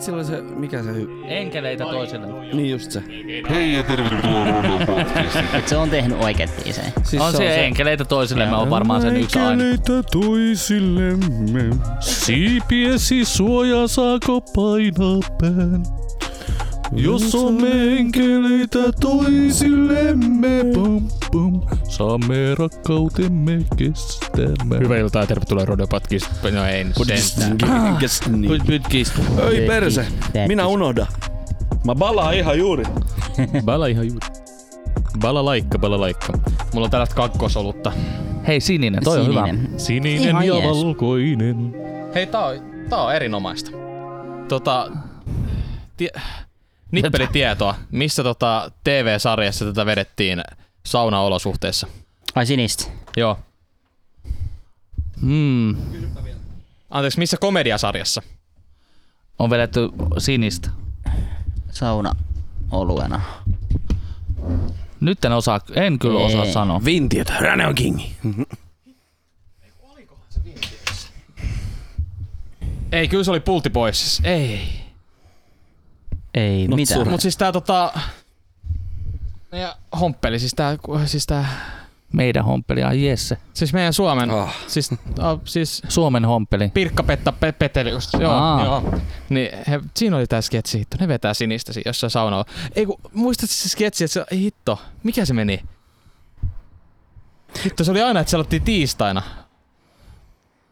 Sitten sillä oli se, mikä se hy... Enkeleitä toisille. Niin just se. Hei ja tervetuloa Rondon podcastiin. Se on tehnyt oikeet biisejä. Siis On se enkeleitä toisille, mä oon varmaan sen yksi aina. Enkeleitä toisillemme, siipiesi suoja saako painaa pään? Jos on enkeleitä toisillemme, pum, pum, saamme rakkautemme kestämään. Hyvää iltaa ja tervetuloa Rodeo Podcast. No ei nyt sentään. Oi perse, minä unohdan. Mä balaan ihan juuri. Bala ihan juuri. Bala laikka, bala laikka. Mulla on tällaista kakkosolutta. Hei sininen, toi on hyvä. Sininen. Sininen Ihan ja jees. valkoinen. Hei, tää on, tää on erinomaista. Tota, tie, nippelitietoa. Missä tota TV-sarjassa tätä vedettiin saunaolosuhteissa? Ai sinistä. Joo. Hmm. Anteeksi, missä komediasarjassa? On vedetty sinistä. Sauna oluena. Nyt en osaa, en kyllä Ei. osaa sanoa. Vintiötä, Rane on kingi. Ei, kyllä se oli Pulti Boysissa. Ei. Ei Not mitään. sure. Mut siis tää tota... Ja homppeli, siis tää, siis tää, Meidän homppeli, ai Jesse. siis meidän Suomen, Ah. siis, oh, siis Suomen homppeli. Pirkka-Petta Pe- Petelius, joo, Aa. joo. Niin he, siinä oli tää sketsi hitto, ne vetää sinistä siinä jossain saunalla. Ei kun, muistat se sketsi, että se, ei hitto, mikä se meni? Hitto, se oli aina, että se aloitti tiistaina.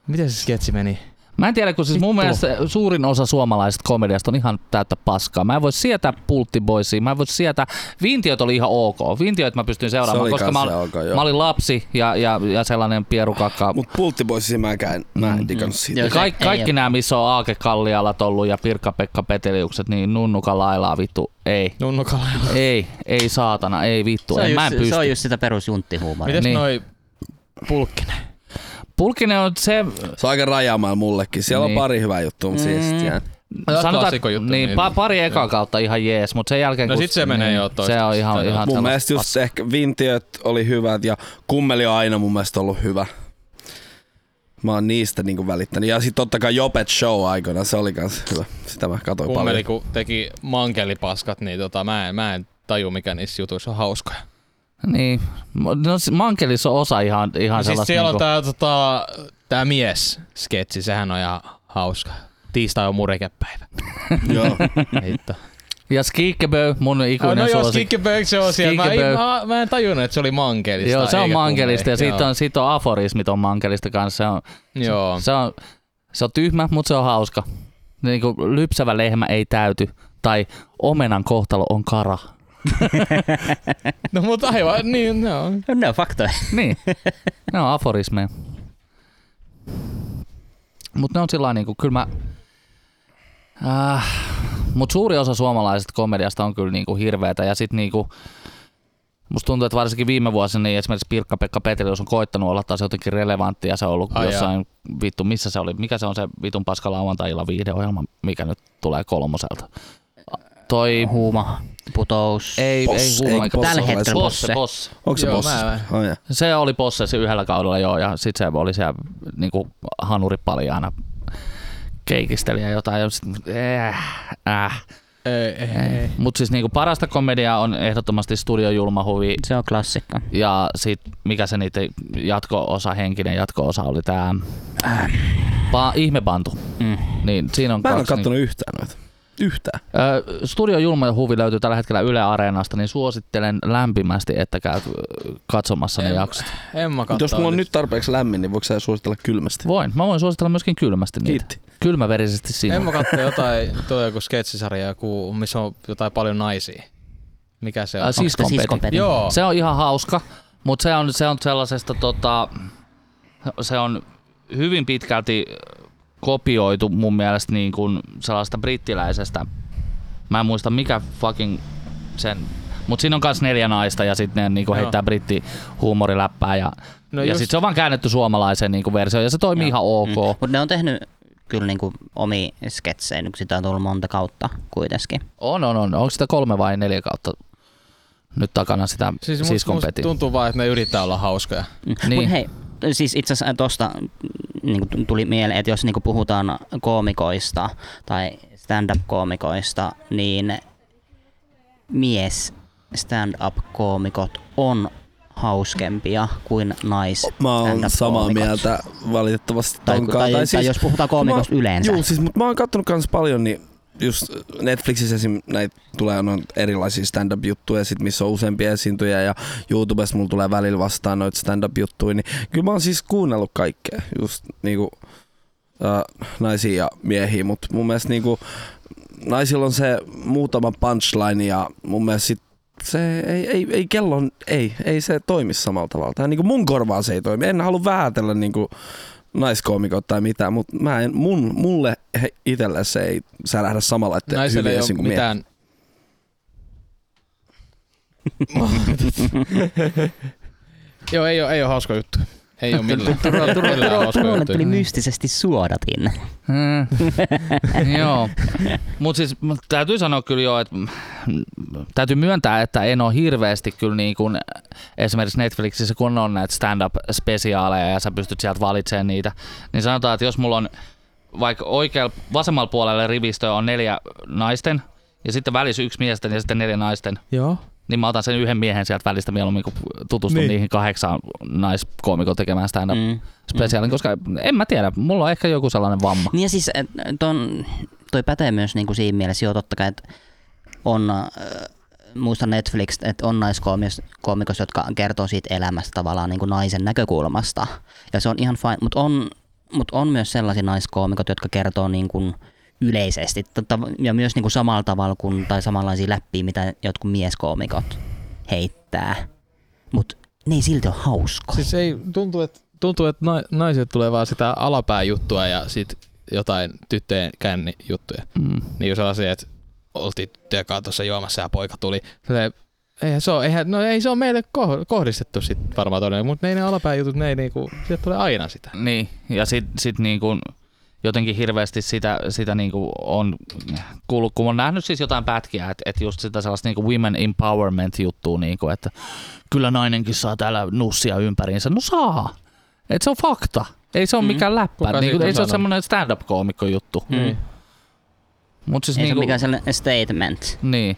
Miten se sketsi meni? Mä en tiedä, kun siis mun Vittu. mielestä suurin osa suomalaisesta komediasta on ihan täyttä paskaa. Mä en voi sietää pulttiboisia, mä en voi sietää... Vintiöt oli ihan ok. Vintiöt mä pystyn Se seuraamaan, oli koska mä, kanssa ol- ok, joo. mä olin lapsi ja, ja, ja sellainen pierukakka. Mut pulttiboisissa mäkään, mä en digannut siitä. Ja kaik, kaikki nämä, missä on Aake Kallialat ollut ja Pirkka-Pekka Peteliukset, niin nunnuka lailaa vittu. Ei. Nunnu Kalaja. Ei, ei saatana, ei vittu. Se on, en, mä en just, pysty. se on just sitä perusjunttihuumoria. Mites Niin. noi Pulkkinen? Pulkkinen on se, Se on aika rajaamalla mullekin. Siellä Niin. on pari hyvää juttua, mutta siis jää. klassikojuttu, niin, niin- pa- pari eka kautta ihan jees, mutta sen jälkeen No kun, sit se menee jo Se toista- on ihan, sitä- ihan Mun mielestä just ehkä Vintiöt oli hyvät ja Kummeli on aina mun mielestä ollut hyvä. Mä oon niistä niinku välittänyt. Ja sit totta kai Jopet Show aikana, se oli kans hyvä. Sitä mä katsoin Kummeli, paljon. kun teki mankelipaskat, niin tota, mä, en, mä en taju, mikä niissä jutuissa on hauskoja. Niin. No, s- mankelissa on osa ihan, ihan No siis sellaista... siellä on niinku- tää, tota, tää mies-sketsi, sehän on ihan hauska. Tiistai on murikepäivä. Joo. Hitto. Ja Skikkebö, mun No, ikuinen no joo, suosikki. Skikkebög se on siellä. Mä, mä, mä, en tajunnut, että se oli mankelista. Joo, se on mankelista ja siitä on, siitä on aforismit on mankelista kanssa. Se on, Joo. se on, se on tyhmä, mutta se on hauska. Niin kuin lypsävä lehmä ei täyty. Tai omenan kohtalo on kara. No mutta aivan, niin no. Ne on faktoja. Niin, ne on aforismeja. Mutta ne on sillä niinku, kyllä mä... Äh, Mutta suuri osa suomalaisesta komediasta on kyllä niinku hirveätä ja sit niinku... Musta tuntuu, että varsinkin viime vuosina niin esimerkiksi Pirkka-Pekka Petelius on koittanut olla taas jotenkin relevantti ja se on ollut Ai jossain vittu, missä se oli, mikä se on se vitun paska lauantai viihdeohjelma, mikä nyt tulee kolmoselta. Toi, Huuma, putous. ei, Posse, ei Posse Tällä ole hetkellä Posse, Posse. Posse. Onko se Joo, bossi? mä- Oh, ja. Se oli Possessa yhdellä kaudella joo, ja sitten se oli siellä niinku hanuripaljaana keikisteli ja jotain. Ja sit, äh, äh. Ei, ei, ei. Mutta siis niinku parasta komediaa on ehdottomasti Studio Julmahuvi Se on klassikko. ja sit mikä se niiden jatko-osa, henkinen jatko-osa oli tää pa- Ihmebantu. Mm. Niin siinä on Mä en oo kaksi. kattonut yhtään noita. Yhtään. Studio Julma ja Huvi löytyy tällä hetkellä Yle Areenasta, niin suosittelen lämpimästi, että käyt katsomassa ne En- jaksot. En mä jos mulla on nyt tarpeeksi lämmin, niin voiko sä suositella kylmästi? Voin. Mä voin suositella myöskin kylmästi niitä. Kiitti. Kylmäverisesti En sinua. mä katso jotain, tuo joku sketsisarja, joku, missä on jotain paljon naisia. Mikä se on? Onko Siskon siskon? Joo. Se on ihan hauska, mutta se on, se on sellaisesta tota, se on hyvin pitkälti kopioitu mun mielestä niin kuin sellaista brittiläisestä. Mä en muista mikä fucking sen, mutta siinä on myös neljä naista ja sitten ne niinku Joo. heittää britti huumoriläppää ja, No ja just- sitten se on vaan käännetty suomalaiseen niinku versioon ja se toimii ihan ok. Mm. Mutta ne on tehnyt kyllä niinku omia sketsejä, kun sitä on tullut monta kautta kuitenkin. On, on, on. Onko sitä kolme vai neljä kautta nyt takana sitä Siis siis siskon tuntuu vaan, että ne yrittää olla hauskoja. Mm. Niin. Mut hei, siis itse asiassa tosta niin kuin tuli mieleen, että jos niin kuin puhutaan koomikoista tai stand-up-koomikoista, niin mies stand-up-koomikot on hauskempia kuin nais Mä oon samaa mieltä valitettavasti Tai, tonkaan. tai, tai, tai jos puhutaan koomikosta yleensä. Joo, siis mut mä oon kattonut kans paljon, niin just Netflixissä esim. näitä tulee noin erilaisia stand-up-juttuja, sit missä on useampia esiintyjä ja YouTubessa mulla tulee välillä vastaan noita stand-up-juttuja, niin kyllä mä oon siis kuunnellut kaikkea, just niinku äh, naisia ja miehiä, mutta mun mielestä niinku naisilla on se muutama punchline ja mun mielestä sit se ei, ei, ei kellon, ei, ei se toimi samalla tavalla. Tai niinku mun korvaan se ei toimi. En halua vähätellä niinku naiskoomikot tai mitään, mutta mä en, mun, mulle he, itelle se ei särähdä samalla, että Naiselle ole esiin kuin mitään... Joo, ei ole, ei ole hauska juttu. Ei ole millään. millään hauska Turulle juttu. tuli mystisesti suodatin. Hmm. joo. Mutta siis mut täytyy sanoa kyllä jo, että mm, täytyy myöntää, että en ole hirveästi kyllä niin kuin esimerkiksi Netflixissä, kun on näitä stand-up-spesiaaleja ja sä pystyt sieltä valitsemaan niitä, niin sanotaan, että jos mulla on vaikka oikealla vasemmalla puolella rivistö on neljä naisten ja sitten välissä yksi miesten ja sitten neljä naisten, Joo. Niin mä otan sen yhden miehen sieltä välistä mieluummin, kun tutustun Niin. niin. niihin kahdeksaan naiskoomikon tekemään stand-up Mm. spesiaalin, koska en mä tiedä, mulla on ehkä joku sellainen vamma. Niin ja siis ton, toi pätee myös niinku siinä mielessä jo totta kai, että on, äh, muistan Netflix, että on naiskoomikos, jotka kertoo siitä elämästä tavallaan niinku naisen näkökulmasta. Ja se on ihan fine, mutta on, mut on myös sellaisia naiskoomikot, jotka kertoo niinku yleisesti tota, ja myös niinku samalla tavalla kuin, tai samanlaisia läppiä, mitä jotkut mieskoomikot heittää. Mutta ne ei silti ole hauskoja. Siis ei, tuntuu, että, tuntuu, että na- naiset tulee vaan sitä alapääjuttua ja sit jotain tyttöjen kännijuttuja. Mm. Niin sellaisia, että oltiin tyttöjen kanssa tuossa juomassa ja poika tuli. Silleen, eihän se ole, eihän, no ei se ole meille koh- kohdistettu sit varmaan todella, mutta ne, ei ne alapääjutut, ne ei niinku, sieltä tulee aina sitä. Niin, ja sitten sit niinku jotenkin hirveästi sitä, sitä niinku on kuullut, kun on nähnyt siis jotain pätkiä, että et just sitä sellaista niinku women empowerment juttua, niinku, että kyllä nainenkin saa täällä nussia ympäriinsä. No saa. Et se on fakta. Ei se ole Mm. mikään läppä. Niinku, siitä ei se ole semmoinen stand-up-koomikko juttu. Mm. Mut siis Ei se niinku, ole mikään sellainen statement. Niin.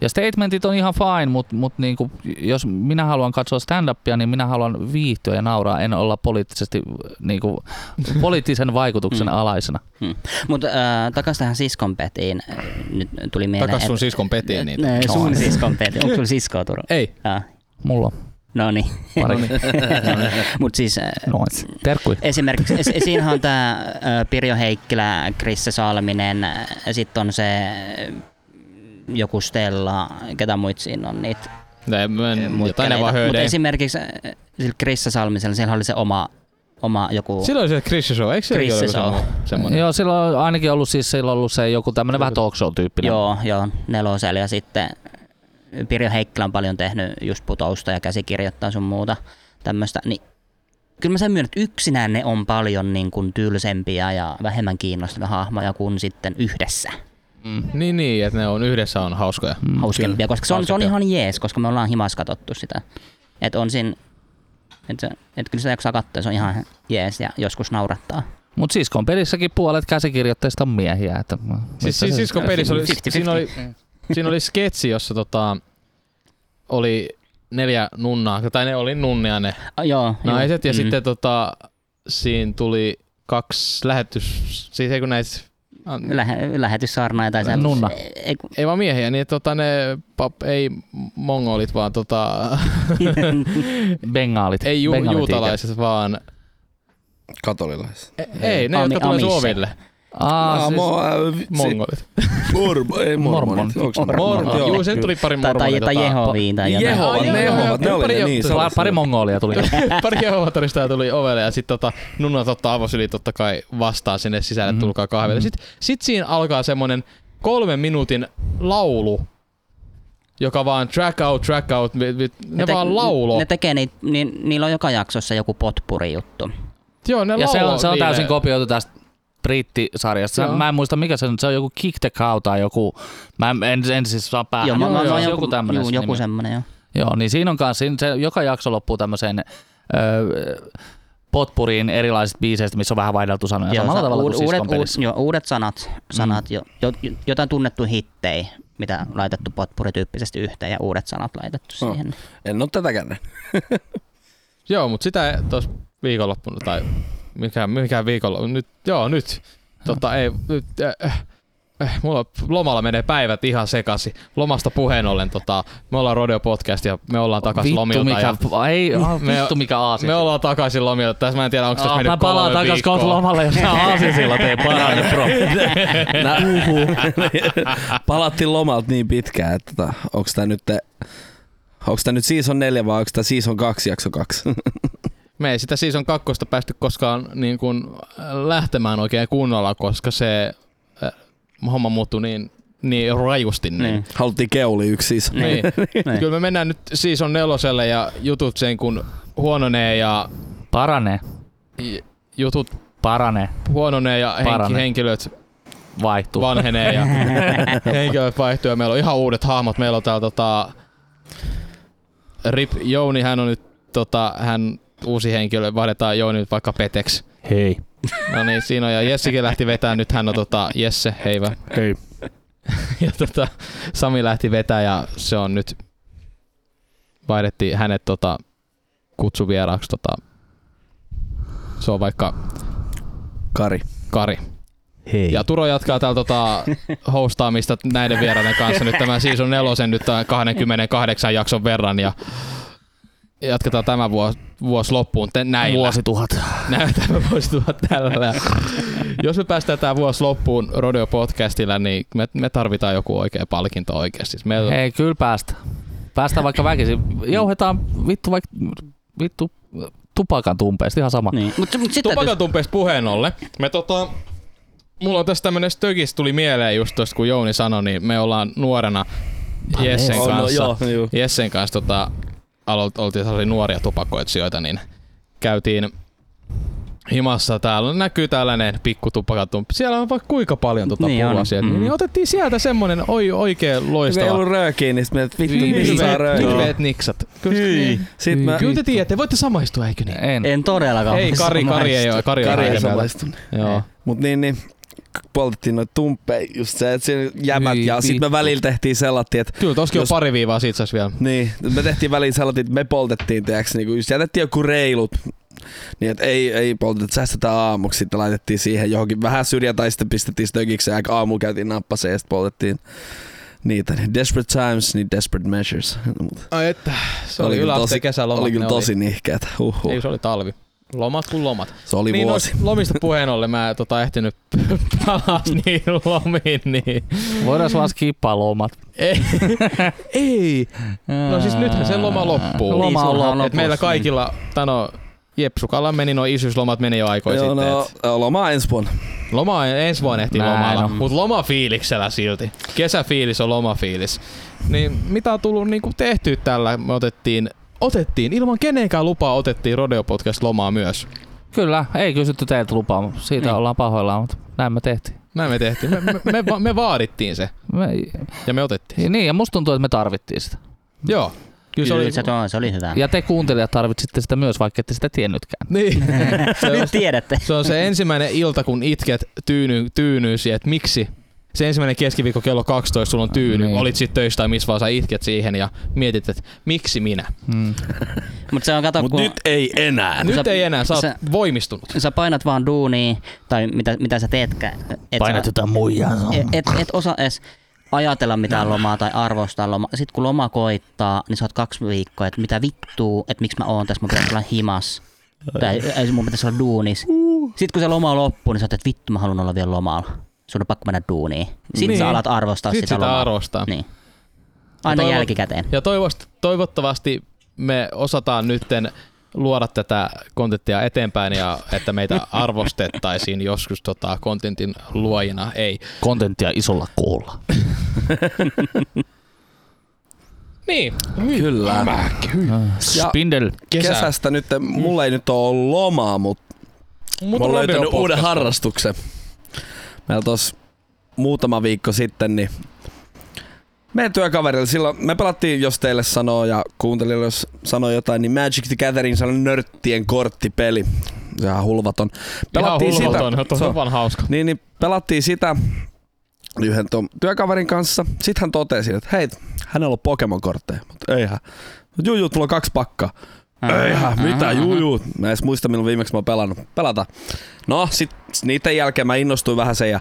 Ja statementit on ihan fine, mutta mut niinku, jos minä haluan katsoa stand-upia, niin minä haluan viihtyä ja nauraa, en olla poliittisesti niinku, poliittisen vaikutuksen Mm. alaisena. Mutta äh, takaisin tähän siskon petiin. Nyt tuli mieleen, Takas sun et- siskon petiin. Äh, sun Noin. siskon peti. Onko sulla siskoa Turo? Ei. Ah, Mulla no niin. pari. Mutta siis äh, Noin. Terkkui. esimerkiksi es- siinähän on tämä Pirjo Heikkilä, Krisse Salminen, sitten on se joku Stella, ketä muit siinä on niitä Ne, mä en, jotain ne vaan Mutta esimerkiksi äh, sillä Krisse Salmisella, siellä oli se oma, oma joku... Silloin se Chris Show, eikö se Chris joku Show. semmo- semmoinen? Joo, sillä on ainakin ollut siis sillä on ollut se joku tämmönen vähän talk show tyyppinen. Joo, joo, nelosella ja sitten Pirjo Heikkilä on paljon tehnyt just putousta ja käsikirjoittaa sun muuta tämmöistä, niin kyllä mä sen myönnän, että yksinään ne on paljon niin kuin tylsempiä ja vähemmän kiinnostavia hahmoja kuin sitten yhdessä Mm. Niin, niin, että ne on yhdessä on hauskoja. Mm, hauskempia, koska se on, se on ihan jees, koska me ollaan himas katsottu sitä. Että on siinä, että et kyllä sitä jaksaa katsoa, se on ihan jees ja joskus naurattaa. Mut siskon pelissäkin puolet käsikirjoittajista on miehiä. Että, Siis, siis siskon pelissä oli, 50-50. siinä oli, siinä oli sketsi, jossa tota, oli neljä nunnaa, tai ne oli nunnia ne Ah, joo, naiset, joo. ja Mm. sitten tota, siinä tuli kaksi lähetys, siis ei kun näitä, Lähe, lähetyssaarnaa tai se. Nunna. Ei, kun- ei vaan miehiä, niin tota ne, pap, ei mongolit, vaan tota, Bengaalit. ei ju, Bengaalit juutalaiset, vaan, Katolilaiset. ei, ne, Ami- jotka tulee sun Aa, Ah, siis, mongolit. Mormo, ei mormonit. Mormonit. Ne mormonit? Joo. Sen tuli pari tai, tai, mormonia. tai tota, Jehoviin tai jotain. Jehovat, ne Jehovat, ne oli ne, niin. se pari, se. mongolia tuli. pari Jehovatarista tuli ovelle ja sitten tota, nunnat ottaa avosyli totta kai vastaan sinne sisälle, Mhm. mm-hmm. tulkaa kahville. Mhm. Sitten sit siinä alkaa semmonen kolmen minuutin laulu, joka vaan track out, track out, vi, ne, te- vaan laulo. Ne tekee niitä, niin, niillä on joka jaksossa joku potpuri juttu. Joo, ne Ja se on, se on täysin kopioitu tästä brittisarjasta. Joo. Mä en muista mikä se on, se on joku Kick the Cow tai joku, mä en, en, en siis saa päähän. Joo, mä, mä, on joku, joku tämmönen se joku semmonen, joo. Joo, niin siinä on kanssa, siinä se, joka jakso loppuu tämmöiseen öö, potpuriin erilaisista biiseistä, missä on vähän vaihdeltu sanoja. Joo, Samalla sa- tavalla kuin uudet, Siskon uud, pelissä. jo, uudet sanat, sanat jo, jo, jotain tunnettu hittei, mitä laitettu potpurityyppisesti yhteen ja uudet sanat laitettu Oh. siihen. En oo tätäkään. Joo, mutta sitä tuossa viikonloppuna, tai mikä, mikä viikolla, nyt, joo nyt, tota ei, nyt, äh, äh, mulla lomalla menee päivät ihan sekasi. Lomasta puheen ollen, tota, me ollaan Rodeo Podcast ja me ollaan takaisin Vittu lomilta. mikä, ja ei, ah, Me- vittu mikä aasin. me ollaan takaisin lomilta. Tässä mä en tiedä, onko tässä Ah, mennyt mä palaan takas kohta lomalle, jos sä aasisilla teet parani, bro. Nää, palattiin lomalta niin pitkään, että tota, onks tää nyt te, onks tää nyt season 4 vai onks tää season 2 jakso 2? Me ei sitä season kakkosta päästy koskaan niin kuin lähtemään oikein kunnolla, koska se äh, homma muuttui niin, niin rajusti. Niin. Niin. Haluttiin keuli yksi season. Niin. Niin. Kyllä me mennään nyt season neloselle ja jutut sen kun huononee ja Parane, j- jutut parane, huononee ja henki, Parane. henkilöt vaihtuu. vanhenee ja henkilöt vaihtuu ja meillä on ihan uudet hahmot. Meillä on täällä tota, Rip Jouni, hän on nyt tota, hän uusi henkilö, vaihdetaan Jouni nyt vaikka Peteksi. Hei. No niin, siinä on ja Jessikin lähti vetää, nyt hän on tota, Jesse, heivä. Hei. Ja tota, Sami lähti vetää ja se on nyt, vaihdettiin hänet tota, kutsuvieraaksi tota, se on vaikka Kari. Kari. Hei. Ja Turo jatkaa täällä tota hostaamista näiden vieraiden kanssa nyt tämän season nelosen nyt tämän 28 jakson verran ja jatketaan tämä vuosi, vuosi loppuun te, näillä. Vuosituhat. Näin tämä voisi tulla tällä. Jos me päästään tämä vuosi loppuun Rodeo Podcastilla, niin me, me tarvitaan joku oikea palkinto oikeasti. Meillä, Hei, kyllä päästä. Päästään vaikka väkisin. Jouhetaan vittu vaikka vittu tupakan tumpeista, ihan sama. Niin. Mut, mut sitten Tupakatumpeista puheen ollen. Me tota, mulla on tässä tämmönen stökis tuli mieleen just tosta, kun Jouni sanoi, niin me ollaan nuorena Jessen no, kanssa, joo. Jessen kanssa tota, oltiin sellaisia nuoria tupakoitsijoita, niin käytiin himassa täällä, näkyy tällainen pikku tupakatumpi. Siellä on vaikka kuinka paljon tota Niin pulloa on. sieltä. Mm. Niin otettiin sieltä semmonen oi, oikein Kun ei loistava. ollut röökiä, niin sit me, että vittu, Hirveet- missä röökiä? hirveet niksat. Kyllä, Hyi. Sit mä, kyllä te tiedätte, voitte samaistua, eikö niin? En. En todellakaan. Ei, Kari, Kari ei ole. Kari, Kari ei ei ole. samaistunut. Joo. Mut niin, niin poltettiin noita tumppeja, just se, että siinä jämät, Hyi ja sit me välillä tehtiin sellattiin, että Kyllä, toskin Jos- on pari viivaa siitä sais vielä. niin, me tehtiin välillä sellattiin, että me poltettiin, tiiäks, niinku just jätettiin joku reilut, niin että ei, ei poltettu, että säästetään aamuksi, sitten laitettiin siihen johonkin vähän syrjään tai sitten pistettiin stökiksi ja aamulla käytiin nappaseen ja sitten poltettiin niitä. Niin Desperate times, niin desperate measures. Ai että, se Oli oli, yläasteen kesälomat. oli kyllä tosi nihkeät. Huhhuh. Ei, se oli talvi. Lomat kuin lomat. Se oli niin vuosi. noista lomista puheen ollen mä tota, ehtinyt palaa niin lomiin, niin... Voidaan vaan skippaa lomat. Ei. ei. No siis nythän se loma loppuu. Loma sulhan on loppu. Et meillä lopussa, kaikilla, tai no, Jepsukalla meni no isyyslomat meni jo aikoja Joo, sitten. no, et loma ensi vuonna. Loma ensi vuonna ehtii Näin lomalla, on. mutta lomafiiliksellä silti. Kesäfiilis on lomafiilis. Niin mitä on tullut niinku tehtyä tällä? Me otettiin, otettiin ilman kenenkään lupaa otettiin Rodeo Podcast lomaa myös. Kyllä, ei kysytty teiltä lupaa, mutta siitä Niin. ollaan pahoillaan, mutta näin me tehtiin. Näin me tehtiin. Me, me, me, va- me vaadittiin se Me, ja me otettiin. ja niin, ja musta tuntuu, että me tarvittiin sitä. Joo. Kyllä se oli... se, on, se oli hyvä. Ja te kuuntelijat tarvitsitte sitä myös, vaikka ette sitä tiennytkään. Niin. se, on, Nyt tiedätte. se on se ensimmäinen ilta, kun itket tyyny, tyynyysi, että miksi se ensimmäinen keskiviikko kello 12 sulla on tyyny, Niin. olit sit töissä tai missä vaan sä itket siihen ja mietit, että miksi minä? Mm. Mutta se on kato, Mut kun nyt ei enää. Nyt sä- ei enää, sä oot sä- voimistunut. sä painat vaan duunia, tai mitä, mitä sä teetkään. Et Painat sä, jotain muijaa. et, et, et osaa edes ajatella mitään lomaa tai arvostaa lomaa. Sitten kun loma koittaa, niin sä oot kaksi viikkoa, että mitä vittuu, että miksi mä oon tässä, mun pitäisi olla himas. Tai ei, mun pitäisi olla duunis. Sitten kun se loma loppuu, niin sä oot, että vittu mä haluan olla vielä lomalla. Sun on pakko mennä duuniin. Sitten Niin. sä alat arvostaa Sit sitä, sitä lomaa. arvostaa. Niin. Aina toivon- jälkikäteen. Ja toivost, toivottavasti me osataan nytten luoda tätä kontenttia eteenpäin ja että meitä arvostettaisiin joskus tota kontentin luojina. Ei. Kontenttia isolla koolla. Niin. Kyllä. Ja Spindel. Kesä. kesästä nyt, mulla ei nyt ole ollut lomaa, mutta Mut mä oon Rodeo löytänyt uuden harrastuksen. Meillä tos muutama viikko sitten, niin meidän työkaverilla silloin, me pelattiin, jos teille sanoo ja kuuntelijoille jos sanoo jotain, niin Magic the Gathering, sellainen nörttien korttipeli. Se on ihan hulvaton. Ihan Pelattiin hulvaton, sitä. se on vaan hauska. Niin, niin pelattiin sitä yhden ton työkaverin kanssa. Sitten hän totesi, että hei, hänellä on Pokemon-kortteja. Mutta eihän. Mut Juu, juu, tulla on kaksi pakkaa. Eihän, mitä, juu, juu. Mä en edes muista, milloin viimeksi mä oon pelannut. Pelata. No, sit niiden jälkeen mä innostuin vähän sen ja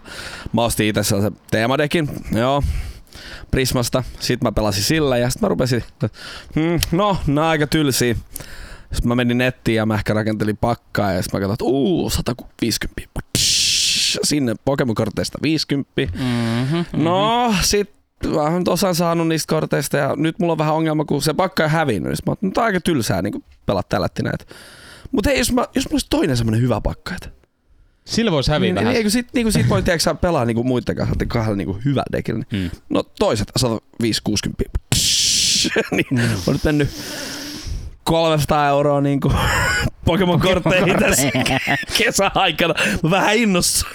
mä ostin itse sellaisen teemadekin. Joo. Prismasta. Sitten mä pelasin sillä ja sitten mä rupesin, hmm, no, nää aika tylsiä. Sitten mä menin nettiin ja mä ehkä rakentelin pakkaa ja sitten mä katsoin, että uu, 150. Psh, Sinne Pokemon-korteista 50. Mm-hmm, No, sit mä oon osan saanut niistä korteista ja nyt mulla on vähän ongelma, kun se pakka on hävinnyt. Niin mä oon, nyt on aika tylsää niin pelata tällätti näitä. Mutta hei, jos, mä, jos mulla olisi toinen semmonen hyvä pakka, että Sillä voisi häviä niin, vähän. eikö sit, niin sit voi tiedätkö, pelaa niin muiden kanssa että kahdella niin hyvä dekillä. Niin. Mm. No toiset 150. niin, on nyt mennyt 300 euroa niin kuin Pokemon-kortteihin tässä kesäaikana. Mä vähän innostuin.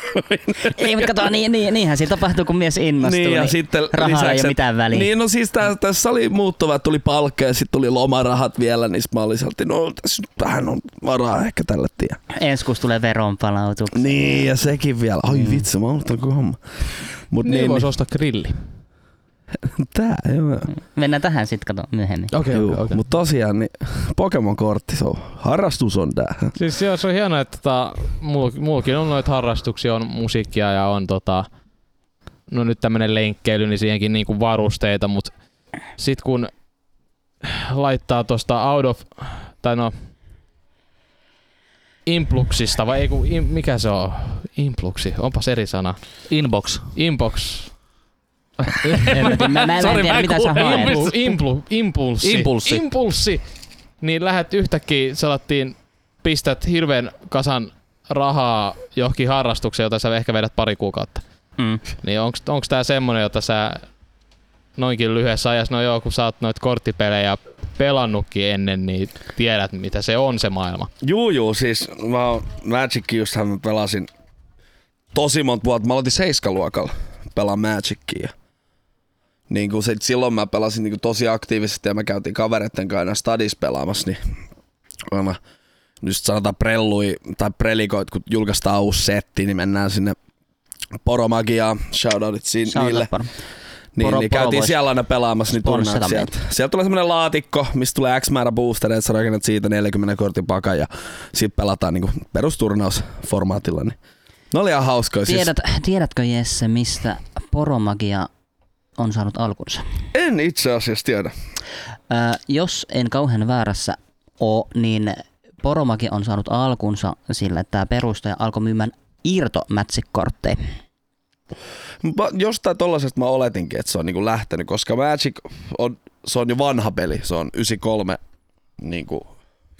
Ei, mutta kato, niin, niin, niinhän siinä tapahtuu, kun mies innostuu. Niin, ja sitten rahalla ei ole mitään väliä. Niin, no siis tää, tässä oli muuttuva, tuli palkka ja sitten tuli lomarahat vielä, niin mä olin sieltä, no tässä nyt vähän on varaa ehkä tälle tien. Ensi kuussa tulee veronpalautuksia. Niin, ja sekin vielä. Oi Mm. vitsi, mä oon koko homma. Mut Niin, niin, niin voisi niin, ostaa grilli. tää, joo. Mennään tähän sitten, kato, myöhemmin. Okei, Juu, okei, okei. Mut tosiaan, niin Pokemon-kortti, se on, harrastus on tää. Siis joo, se on hienoa, että tota, mulla, mullakin on noita harrastuksia, on musiikkia ja on tota, no nyt tämmönen lenkkeily, niin siihenkin niinku varusteita, mut sit kun laittaa tosta out of, tai no, impluksista, vai ei kun, im, mikä se on? Impluksi, onpas eri sana. Inbox. Inbox. En mä, mä, mä, Sorry, en tiedä, mä en mitä sä haet. Impul, implu, impulssi. Impulssi. Impulssi. Niin lähet yhtäkkiä, salattiin, pistät hirveän kasan rahaa johonkin harrastukseen, jota sä ehkä vedät pari kuukautta. Mm. Niin onks, onks tää semmonen, jota sä noinkin lyhyessä ajassa, no joo, kun sä oot noit korttipelejä pelannutkin ennen, niin tiedät mitä se on se maailma. Juu, juu, siis mä oon Magic justhan mä pelasin tosi monta vuotta. Mä aloitin seiskaluokalla pelaa Magicia. Niin kuin se, silloin mä pelasin niin kuin tosi aktiivisesti ja me käytiin kavereiden kanssa aina stadis pelaamassa, niin aina nyt sanotaan prellui tai prelikoit, kun julkaistaan uusi setti, niin mennään sinne Poromagiaa, shoutoutit si- Shout niille. paro. Niin, Poro- niin Poro käytiin siellä aina pelaamassa niin turnauksia. meitä. Sieltä tulee semmoinen laatikko, mistä tulee X määrä boostereita, sä rakennat siitä 40 kortin pakan ja sitten pelataan niin perusturnausformaatilla. Niin. Ne oli ihan hauskoja. Siis Tiedät, tiedätkö Jesse, mistä poromagia on saanut alkunsa? en itse asiassa tiedä. Ää, jos en kauhean väärässä ole, niin poromagia on saanut alkunsa sillä, että tämä perustaja alkoi myymään irtomätsikortteja. Mä- Jostain tollasesta mä oletinkin, että se on niinku lähtenyt, koska Magic on, se on jo vanha peli. Se on 93 niinku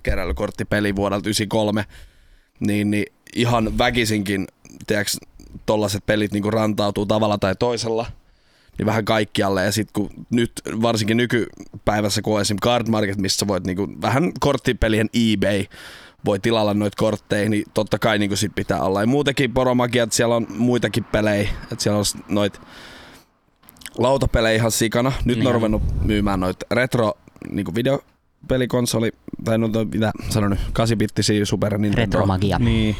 keräilykorttipeli vuodelta 93. Niin, niin ihan väkisinkin, tiedätkö, tollaset pelit niinku rantautuu tavalla tai toisella niin vähän kaikkialle. Ja sitten kun nyt varsinkin nykypäivässä, kun on esim. Card Market, missä voit niinku, vähän korttipelien eBay, voi tilalla noita kortteja, niin totta kai niin sit pitää olla. Ja muutenkin poromagia, että siellä on muitakin pelejä, että siellä on noit lautapelejä ihan sikana. Nyt ne on Niin. ruvennut myymään noita retro niin videopelikonsoli, tai no toi, mitä sanon nyt, 8-bittisiä Super Nintendo. Retromagia. Niin.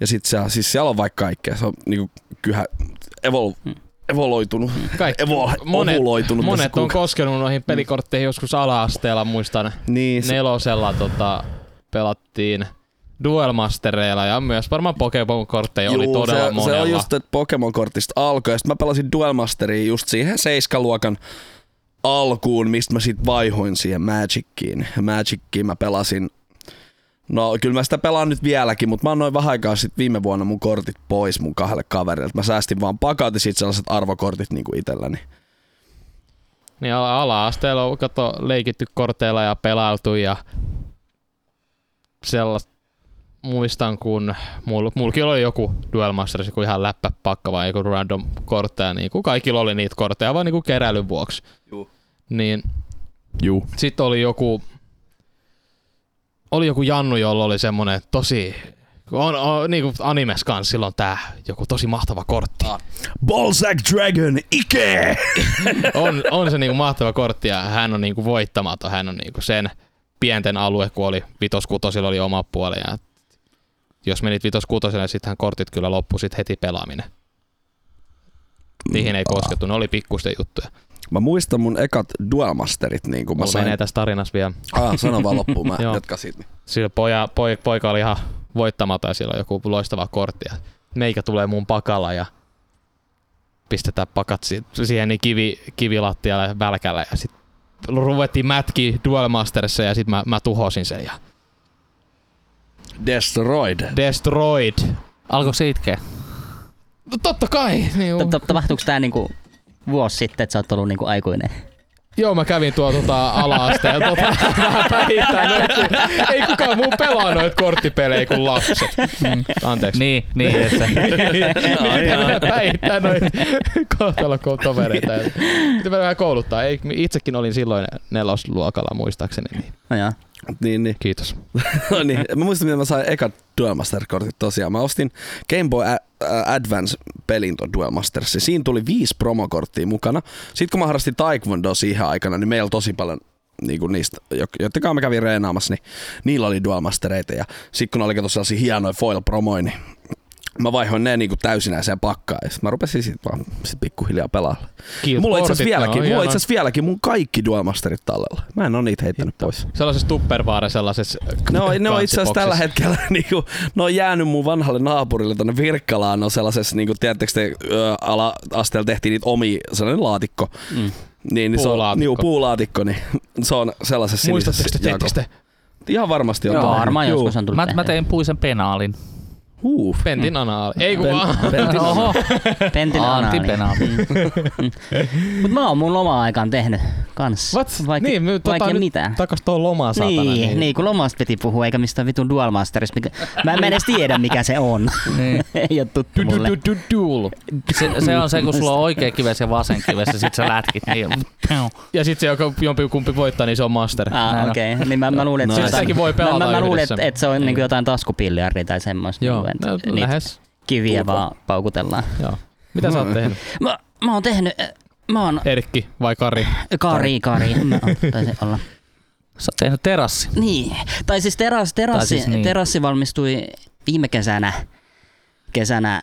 Ja sit se, siis siellä on vaikka kaikkea. Se on niinku kyhä, evol, Mm. Evoloitunut, Kaikki, evo, monet, ovuloitunut. tässä monet on koskenut noihin pelikortteihin joskus ala-asteella, muistan niin, se, nelosella tota, pelattiin Duelmastereilla ja myös varmaan Pokemon-kortteja oli Juu, todella se, monella. se on just, että Pokemon-kortista alkoi. Ja sit mä pelasin Duelmasteria just siihen seiskaluokan alkuun, mistä mä sit vaihoin siihen Magickiin. Magickiin mä pelasin No kyllä mä sitä pelaan nyt vieläkin, mutta mä annoin vähän aikaa sitten viime vuonna mun kortit pois mun kahdelle kaverille. Mä säästin vaan pakat ja sit sellaiset arvokortit niinku itselläni. Niin ala- ala-asteella on kato, leikitty korteilla ja pelailtu ja sellaista muistan, kun mulla, mullakin oli joku Duel Masters, joku ihan läppäpakka vai joku random kortteja, niin kuin kaikilla oli niitä kortteja, vaan niin kuin keräilyn vuoksi. Juu. Niin Juu. sitten oli joku, oli joku Jannu, jolla oli semmonen tosi, on, on niin kuin animes kanssa silloin tää joku tosi mahtava kortti. Ballsack Dragon, Ike! on, on se niinku mahtava kortti ja hän on niinku voittamaton. Hän on niinku sen pienten alue, kun oli vitoskutosilla oli oma puoli. Ja jos menit vitoskutosille, niin sittenhän kortit kyllä loppu sit heti pelaaminen. Niihin ei koskettu, ne oli pikkusten juttuja. Mä muistan mun ekat Duelmasterit, niin kun mä Mulla sain... menee tässä tarinassa vielä. Ah, sano vaan loppuun, mä jatkan siitä. Sillä poja, poi, poika oli ihan voittamaton ja sillä on joku loistava kortti. Ja meikä tulee mun pakalla ja pistetään pakat si- siihen niin kivi, kivilattialle ja välkällä ja sitten ruvettiin mätki Duel Masterissa ja sitten mä, mä tuhosin sen ja Destroyed. destroyed. Alko se itkeä? No totta kai. Niin, Ta- ta- Tapahtuuko tää niinku vuosi sitten, että sä oot ollut niinku aikuinen? Joo, mä kävin tuo tota, ala-asteen tota, vähän päihittää noit, kun ei kukaan muu pelaa noita korttipelejä kuin lapset. Anteeksi. Niin, niin, että se, Pitää päihittää noita kohtalo tovereita. Pitää vähän kouluttaa. Ei, itsekin olin silloin nelosluokalla muistaakseni. Niin. No joo. Niin, niin. Kiitos. No niin, mä muistan, miten mä sain ekat Duelmaster-kortit tosiaan. Mä ostin Game Boy Advance-pelin tuon Duelmasterissa. Siinä tuli viisi promokorttia mukana. Sitten kun mä harrastin Taekwondo siihen aikana, niin meillä tosi paljon niin kuin niistä, kanssa mä kävin reenaamassa, niin niillä oli Duelmastereita. Ja sitten kun ne oli sellaisia hienoja foil-promoja, niin mä vaihoin ne niin kuin täysinäiseen pakkaan. Ja sit mä rupesin sitten vaan sit pikkuhiljaa pelaamaan. Mulla on itse asiassa vieläkin, mulla on itse vieläkin mun kaikki Duelmasterit tallella. Mä en oo niitä heittänyt pois. Sellaisessa tupperware sellaisessa Ne on, ne on itse asiassa tällä hetkellä, niinku, ne on jäänyt mun vanhalle naapurille tonne Virkkalaan, on sellaisessa, niinku, tiedättekö te, ö, ala-asteella tehtiin niitä omia, sellainen laatikko. Mm. Niin, niin se on, Puulaatikko. niinku, puulaatikko, niin se on sellaisessa Muistatteko te, Ihan varmasti on. Joo, varmaan Juu. joskus on tullut mä, mä tein puisen penaalin. Huh. Pentin anaali. Ei kun vaan. Pentin Oho, Pentin. Mut mä oon mun loma-aikaan tehnyt kans. What? Vaikka, niin, me vaikka tota, nyt mitään. takas tuohon lomaan saatana. Niin, niin, kun lomasta piti puhua, eikä mistään vitun Dual Masterista. Mikä... Mä en edes tiedä, mikä se on. Niin. Ei oo tuttu Du, du, mulle. du, du, duel. Se, se, on se, kun sulla on oikea kives ja vasen kives ja sit sä lätkit. Niin, Ja sitten se, joka jompi kumpi voittaa, niin se on master. Ah, okei. Okay. Niin mä, mä luulin, että Nice. se voi pelata mä, mä, yhdessä. että, se on niinku jotain taskupilliardia tai semmoista. Joo, niinku, no, että niitä lähes. kiviä vaan paukutellaan. Joo. Mitä sä oot tehnyt? Mä, mä oon tehnyt, äh, mä oon Erkki vai Kari? Kari, Kari, mä oon, olla. Sä oot tehnyt terassi. Niin, tai siis teras, terassi, siis niin. terassi valmistui viime kesänä, kesänä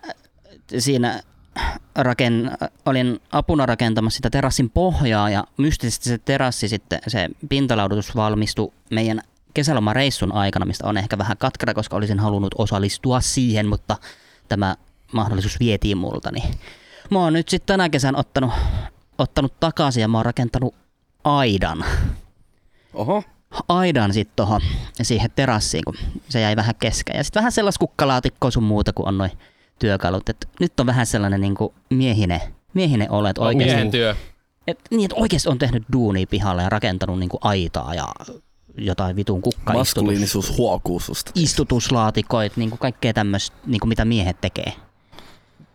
siinä raken, olin apuna rakentamassa sitä terassin pohjaa ja mystisesti se terassi sitten, se pintalaudutus valmistui meidän kesälomareissun aikana, mistä on ehkä vähän katkera, koska olisin halunnut osallistua siihen, mutta tämä mahdollisuus vietiin multa. Niin. Mä oon nyt sitten tänä kesän ottanut, ottanut takaisin ja mä oon rakentanut aidan Oho. aidan sitten tohon siihen terassiin, kun se jäi vähän kesken. Ja sitten vähän sellaista kukkalaatikkoa sun muuta kuin on noin työkalut. Et nyt on vähän sellainen niinku miehinen, miehinen olet oikeasti. Miehen työ. Et, niin, että oikeasti on tehnyt duunia pihalle ja rakentanut niinku aitaa ja jotain vitun kukkaistutus, Maskuliinisuus huokuu susta. istutuslaatikoit, niinku kaikkea tämmöistä, niinku mitä miehet tekee.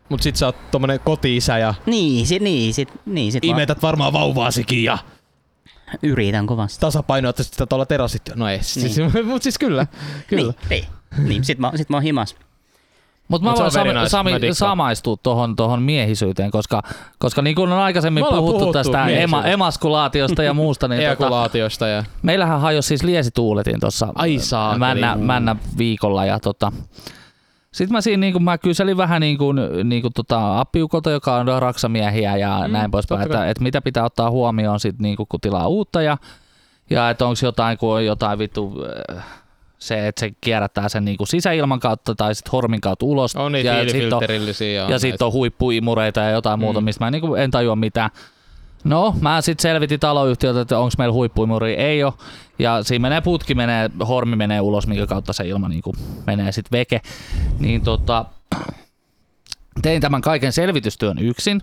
Mut sit sä oot tommonen koti-isä ja Niin, sit, niin, sit, niin, sit imetät varmaan vauvaasikin ja yritän kovasti. tasapainoat sitä tuolla terassit. No ei, siis, mut siis kyllä. kyllä. Niin, niin. niin sit, mä, sit mä oon himas. Mutta mä Mut voin Sami, nice. Sami Mä samaistua tuohon tohon miehisyyteen, koska, koska niin kuin on aikaisemmin puhuttu, puhuttu tästä ema, emaskulaatiosta ja muusta, niin tota, ja... meillähän hajosi siis liesituuletin tuossa Ai saakeli. männä, männä viikolla ja tota, sitten mä siinä niin mä kyselin vähän niin kuin, niin kuin tota appiukolta, joka on raksamiehiä ja Mm, mm, näin poispäin, että, että, mitä pitää ottaa huomioon sit niin kuin, kun tilaa uutta ja, ja että onko jotain, kun on jotain vittu äh, se, että se kierrättää sen niin kuin sisäilman kautta tai sitten hormin kautta ulos. On niitä ja sit on. Ja, sitten on huippuimureita ja jotain mm. muuta, mistä mä niinku en tajua mitään. No, mä sitten selvitin taloyhtiöltä, että onko meillä huippuimuri. Ei ole. Ja siinä menee putki, menee, hormi menee ulos, minkä kautta se ilma niinku menee sitten veke. Niin tota, tein tämän kaiken selvitystyön yksin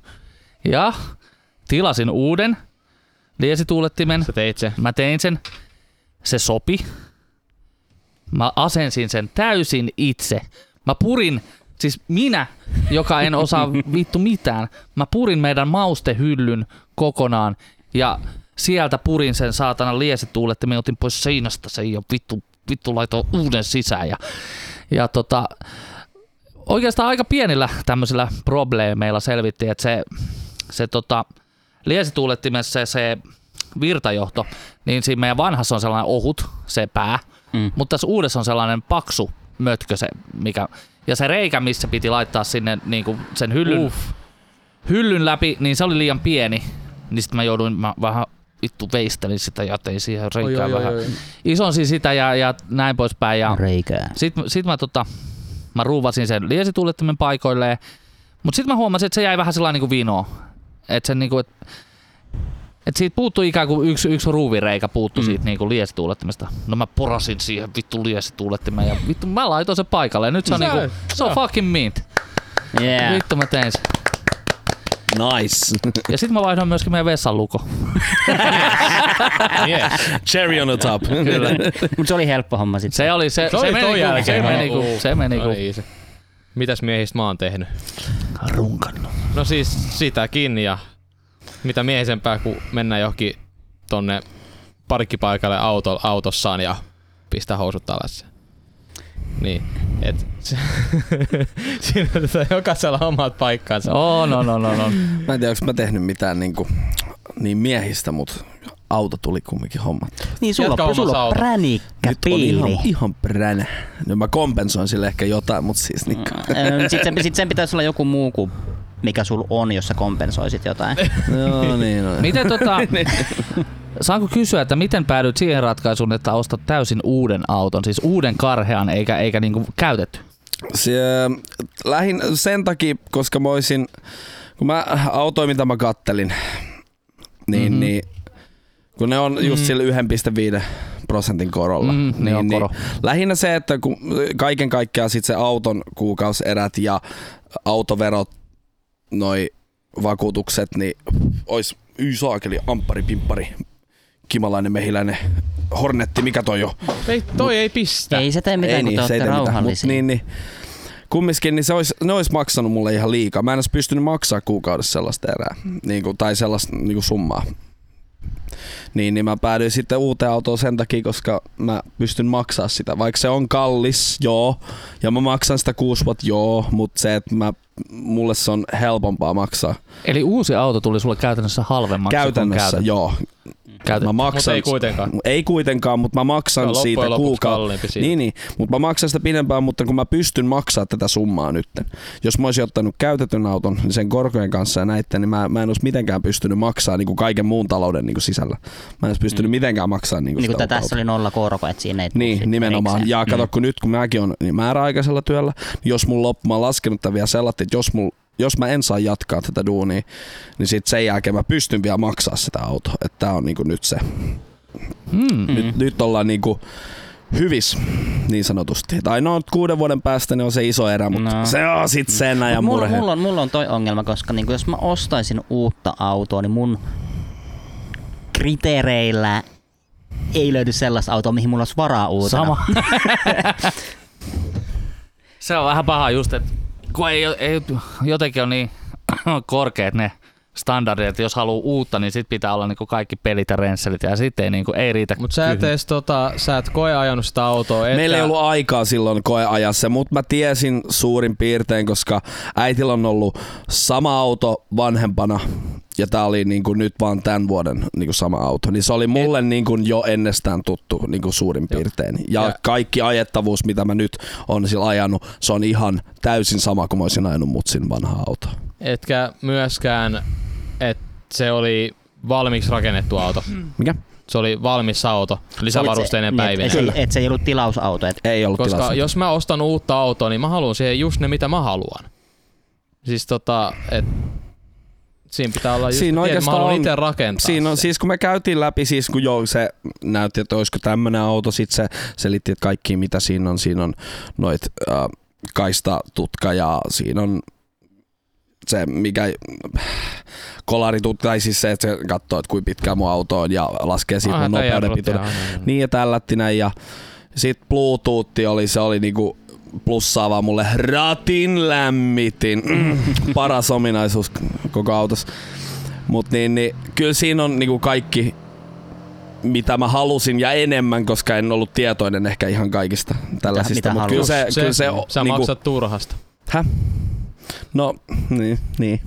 ja tilasin uuden liesituulettimen. Sä teit se. Mä tein sen. Se sopi. Mä asensin sen täysin itse. Mä purin, siis minä, joka en osaa vittu mitään, mä purin meidän maustehyllyn kokonaan ja sieltä purin sen saatana liesetuulettimen, otin pois seinästä sen ja vittu, vittu laitoin uuden sisään. Ja, ja tota, oikeastaan aika pienillä tämmöisillä probleemeilla selvittiin, että se, se tota, liesetuulettimessa se, virtajohto, niin siinä meidän vanhassa on sellainen ohut, se pää, Mm. mutta tässä uudessa on sellainen paksu mötkö se, mikä, ja se reikä, missä piti laittaa sinne niin kuin sen hyllyn, Uff. hyllyn läpi, niin se oli liian pieni. Niin sitten mä jouduin, mä vähän vittu veistelin sitä ja tein siihen Oi, reikään oi, oi, vähän. oi. Isonsin sitä ja, ja näin poispäin. Ja Reikää. sitten sit mä, tota, mä ruuvasin sen liesituulettimen paikoilleen. Mutta sitten mä huomasin, että se jäi vähän sellainen niinku vinoon. Että se niinku, et, et siitä puuttui ikään kuin yksi, yksi ruuvireikä puuttu mm. siitä niinku liesituulettimesta. No mä porasin siihen vittu liesituulettimen ja vittu mä laitoin se paikalle. Ja nyt se on, niinku, se on fucking mint. Yeah. Vittu mä tein sen. Nice. Ja sitten mä vaihdoin myöskin meidän vessan luko. Yes. Cherry on the top. Kyllä. Mutta se oli helppo homma sitten. Se oli se, Se oli meni ku- jälkeen. Se meni, ku, Uh, se meni no ku, niin, se. Mitäs miehistä mä oon tehnyt? runkannut. No siis sitäkin ja mitä miehisempää, kun mennään johonkin tonne parkkipaikalle auto, autossaan ja pistää housut alas. Niin, et se, siinä on tätä jokaisella omat paikkansa. Oh, no, no, no, no. Mä en tiedä, onko mä tehnyt mitään niinku, niin miehistä, mutta auto tuli kumminkin hommat. Niin sulla, Jatka on, sulla on pränikkä Nyt on ihan, piili. ihan pränä. No mä kompensoin sille ehkä jotain, mutta siis niin, Sitten sen, sit sen pitäisi olla joku muu kuin mikä sulla on, jos sä kompensoisit jotain. no niin, no. Miten tota, saanko kysyä, että miten päädyit siihen ratkaisuun, että ostat täysin uuden auton, siis uuden karhean eikä, eikä niinku käytetty? Se, lähin sen takia, koska mä olisin, kun mä autoin, mitä mä kattelin, niin, Mhm. mm-hmm. niin kun ne on just Mhm. sillä 1,5 prosentin korolla. Mm, niin, niin on koro. lähinnä se, että kun kaiken kaikkiaan sit se auton kuukausierät ja autoverot, noi vakuutukset, niin ois y saakeli, amppari, pimppari, kimalainen, mehiläinen, hornetti, mikä toi jo? Ei, toi ei pistä. Ei se tee mitään, kun te se ei olette tee mitään, mut rauhallisia. Niin, niin, kumminkin, niin se ois, ne ois maksanut mulle ihan liikaa. Mä en olisi pystynyt maksaa kuukaudessa sellaista erää, niin kuin, tai sellaista niin kuin summaa. Niin, niin mä päädyin sitten uuteen autoon sen takia, koska mä pystyn maksaa sitä. Vaikka se on kallis, joo, ja mä maksan sitä kuusi vuotta, joo, mutta se, että mä, mulle se on helpompaa maksaa. Eli uusi auto tuli sulle käytännössä halvemmaksi Käytännössä, kuin käytet-. Mä maksan, ei kuitenkaan. Ei kuitenkaan, mutta mä maksan siitä kuukautta. siitä. Niin, niin, mutta mä maksan sitä pidempään, mutta kun mä pystyn maksaa tätä summaa nytten. Jos mä olisin ottanut käytetyn auton niin sen korkojen kanssa ja näitten, niin mä, mä en olisi mitenkään pystynyt maksaa niin kuin kaiken muun talouden niin kuin sisällä. Mä en olisi pystynyt Mm. mitenkään maksaa niin kuin Niin kuin sitä tässä oli nolla korko, että siinä ei niin, nimenomaan. erikseen. Ja kato, kun nyt kun mäkin on niin määräaikaisella työllä, niin jos mun loppu, mä oon laskenut tämän vielä sellainen, että jos, mul, jos mä en saa jatkaa tätä duunia, niin sit sen jälkeen mä pystyn vielä maksaa sitä autoa. Että tää on niinku nyt se. Mm. Mm. Nyt, nyt ollaan niinku hyvis, niin sanotusti. Tai no kuuden vuoden päästä niin on se iso erä, mutta No. se on sit sen ajan mulla, murhe. mulla, on, mulla on toi ongelma, koska niin jos mä ostaisin uutta autoa, niin mun kriteereillä ei löydy sellaista autoa, mihin mulla olisi varaa uutena. Sama. se on vähän paha just, että kun ei, ei jotenkin on niin korkeat ne standardit, että jos haluaa uutta, niin sit pitää olla niinku kaikki pelit ja rensselit ja sitten ei, niinku, ei riitä. Mut sä et ees tota, sä et koe ajanut sitä autoa. Etkä, Meillä ei ollut aikaa silloin koeajassa, mutta mä tiesin suurin piirtein, koska äitillä on ollut sama auto vanhempana ja tää oli niinku nyt vaan tämän vuoden niinku sama auto. Niin se oli mulle niinku jo ennestään tuttu niinku suurin Joo. piirtein. Ja, Ja- kaikki ajettavuus, mitä mä nyt on sillä ajanut, se on ihan täysin sama kuin mä olisin ajanut mutsin vanhaa autoa. Etkä myöskään, että se oli valmiiksi rakennettu auto. Mikä? Se oli valmis auto, lisävarusteinen Niin, et- päivinä. Et, se, et se ei ollut tilausauto. Et, Ei ollut Koska tilassa. jos mä ostan uutta autoa, niin mä haluan siihen just ne, mitä mä haluan. Siis tota, et siinä pitää olla just Siinä mä oikeastaan haluan on- itse rakentaa Siinä on, sen. siis kun me käytiin läpi, siis kun joo, se näytti, että olisiko tämmöinen auto, sit se selitti, että kaikki mitä siinä on, siinä on noit äh, kaistatutka ja siinä on se, mikä kolaritutka, tai siis se, että se katsoo, että kuinka pitkään mun auto on ja laskee siitä Ah, mun nopeuden pituuden. Niin ja tällätti näin ja sit Bluetooth oli, se oli niinku plussaa vaan mulle ratin lämmitin. Mm, paras ominaisuus koko autossa. Mut niin, niin kyllä siinä on niinku kaikki mitä mä halusin ja enemmän, koska en ollut tietoinen ehkä ihan kaikista tällaisista. mitä Mut kyllä se, Se- kyllä se, Sä niinku, maksat turhasta. Häh? No, niin, niin.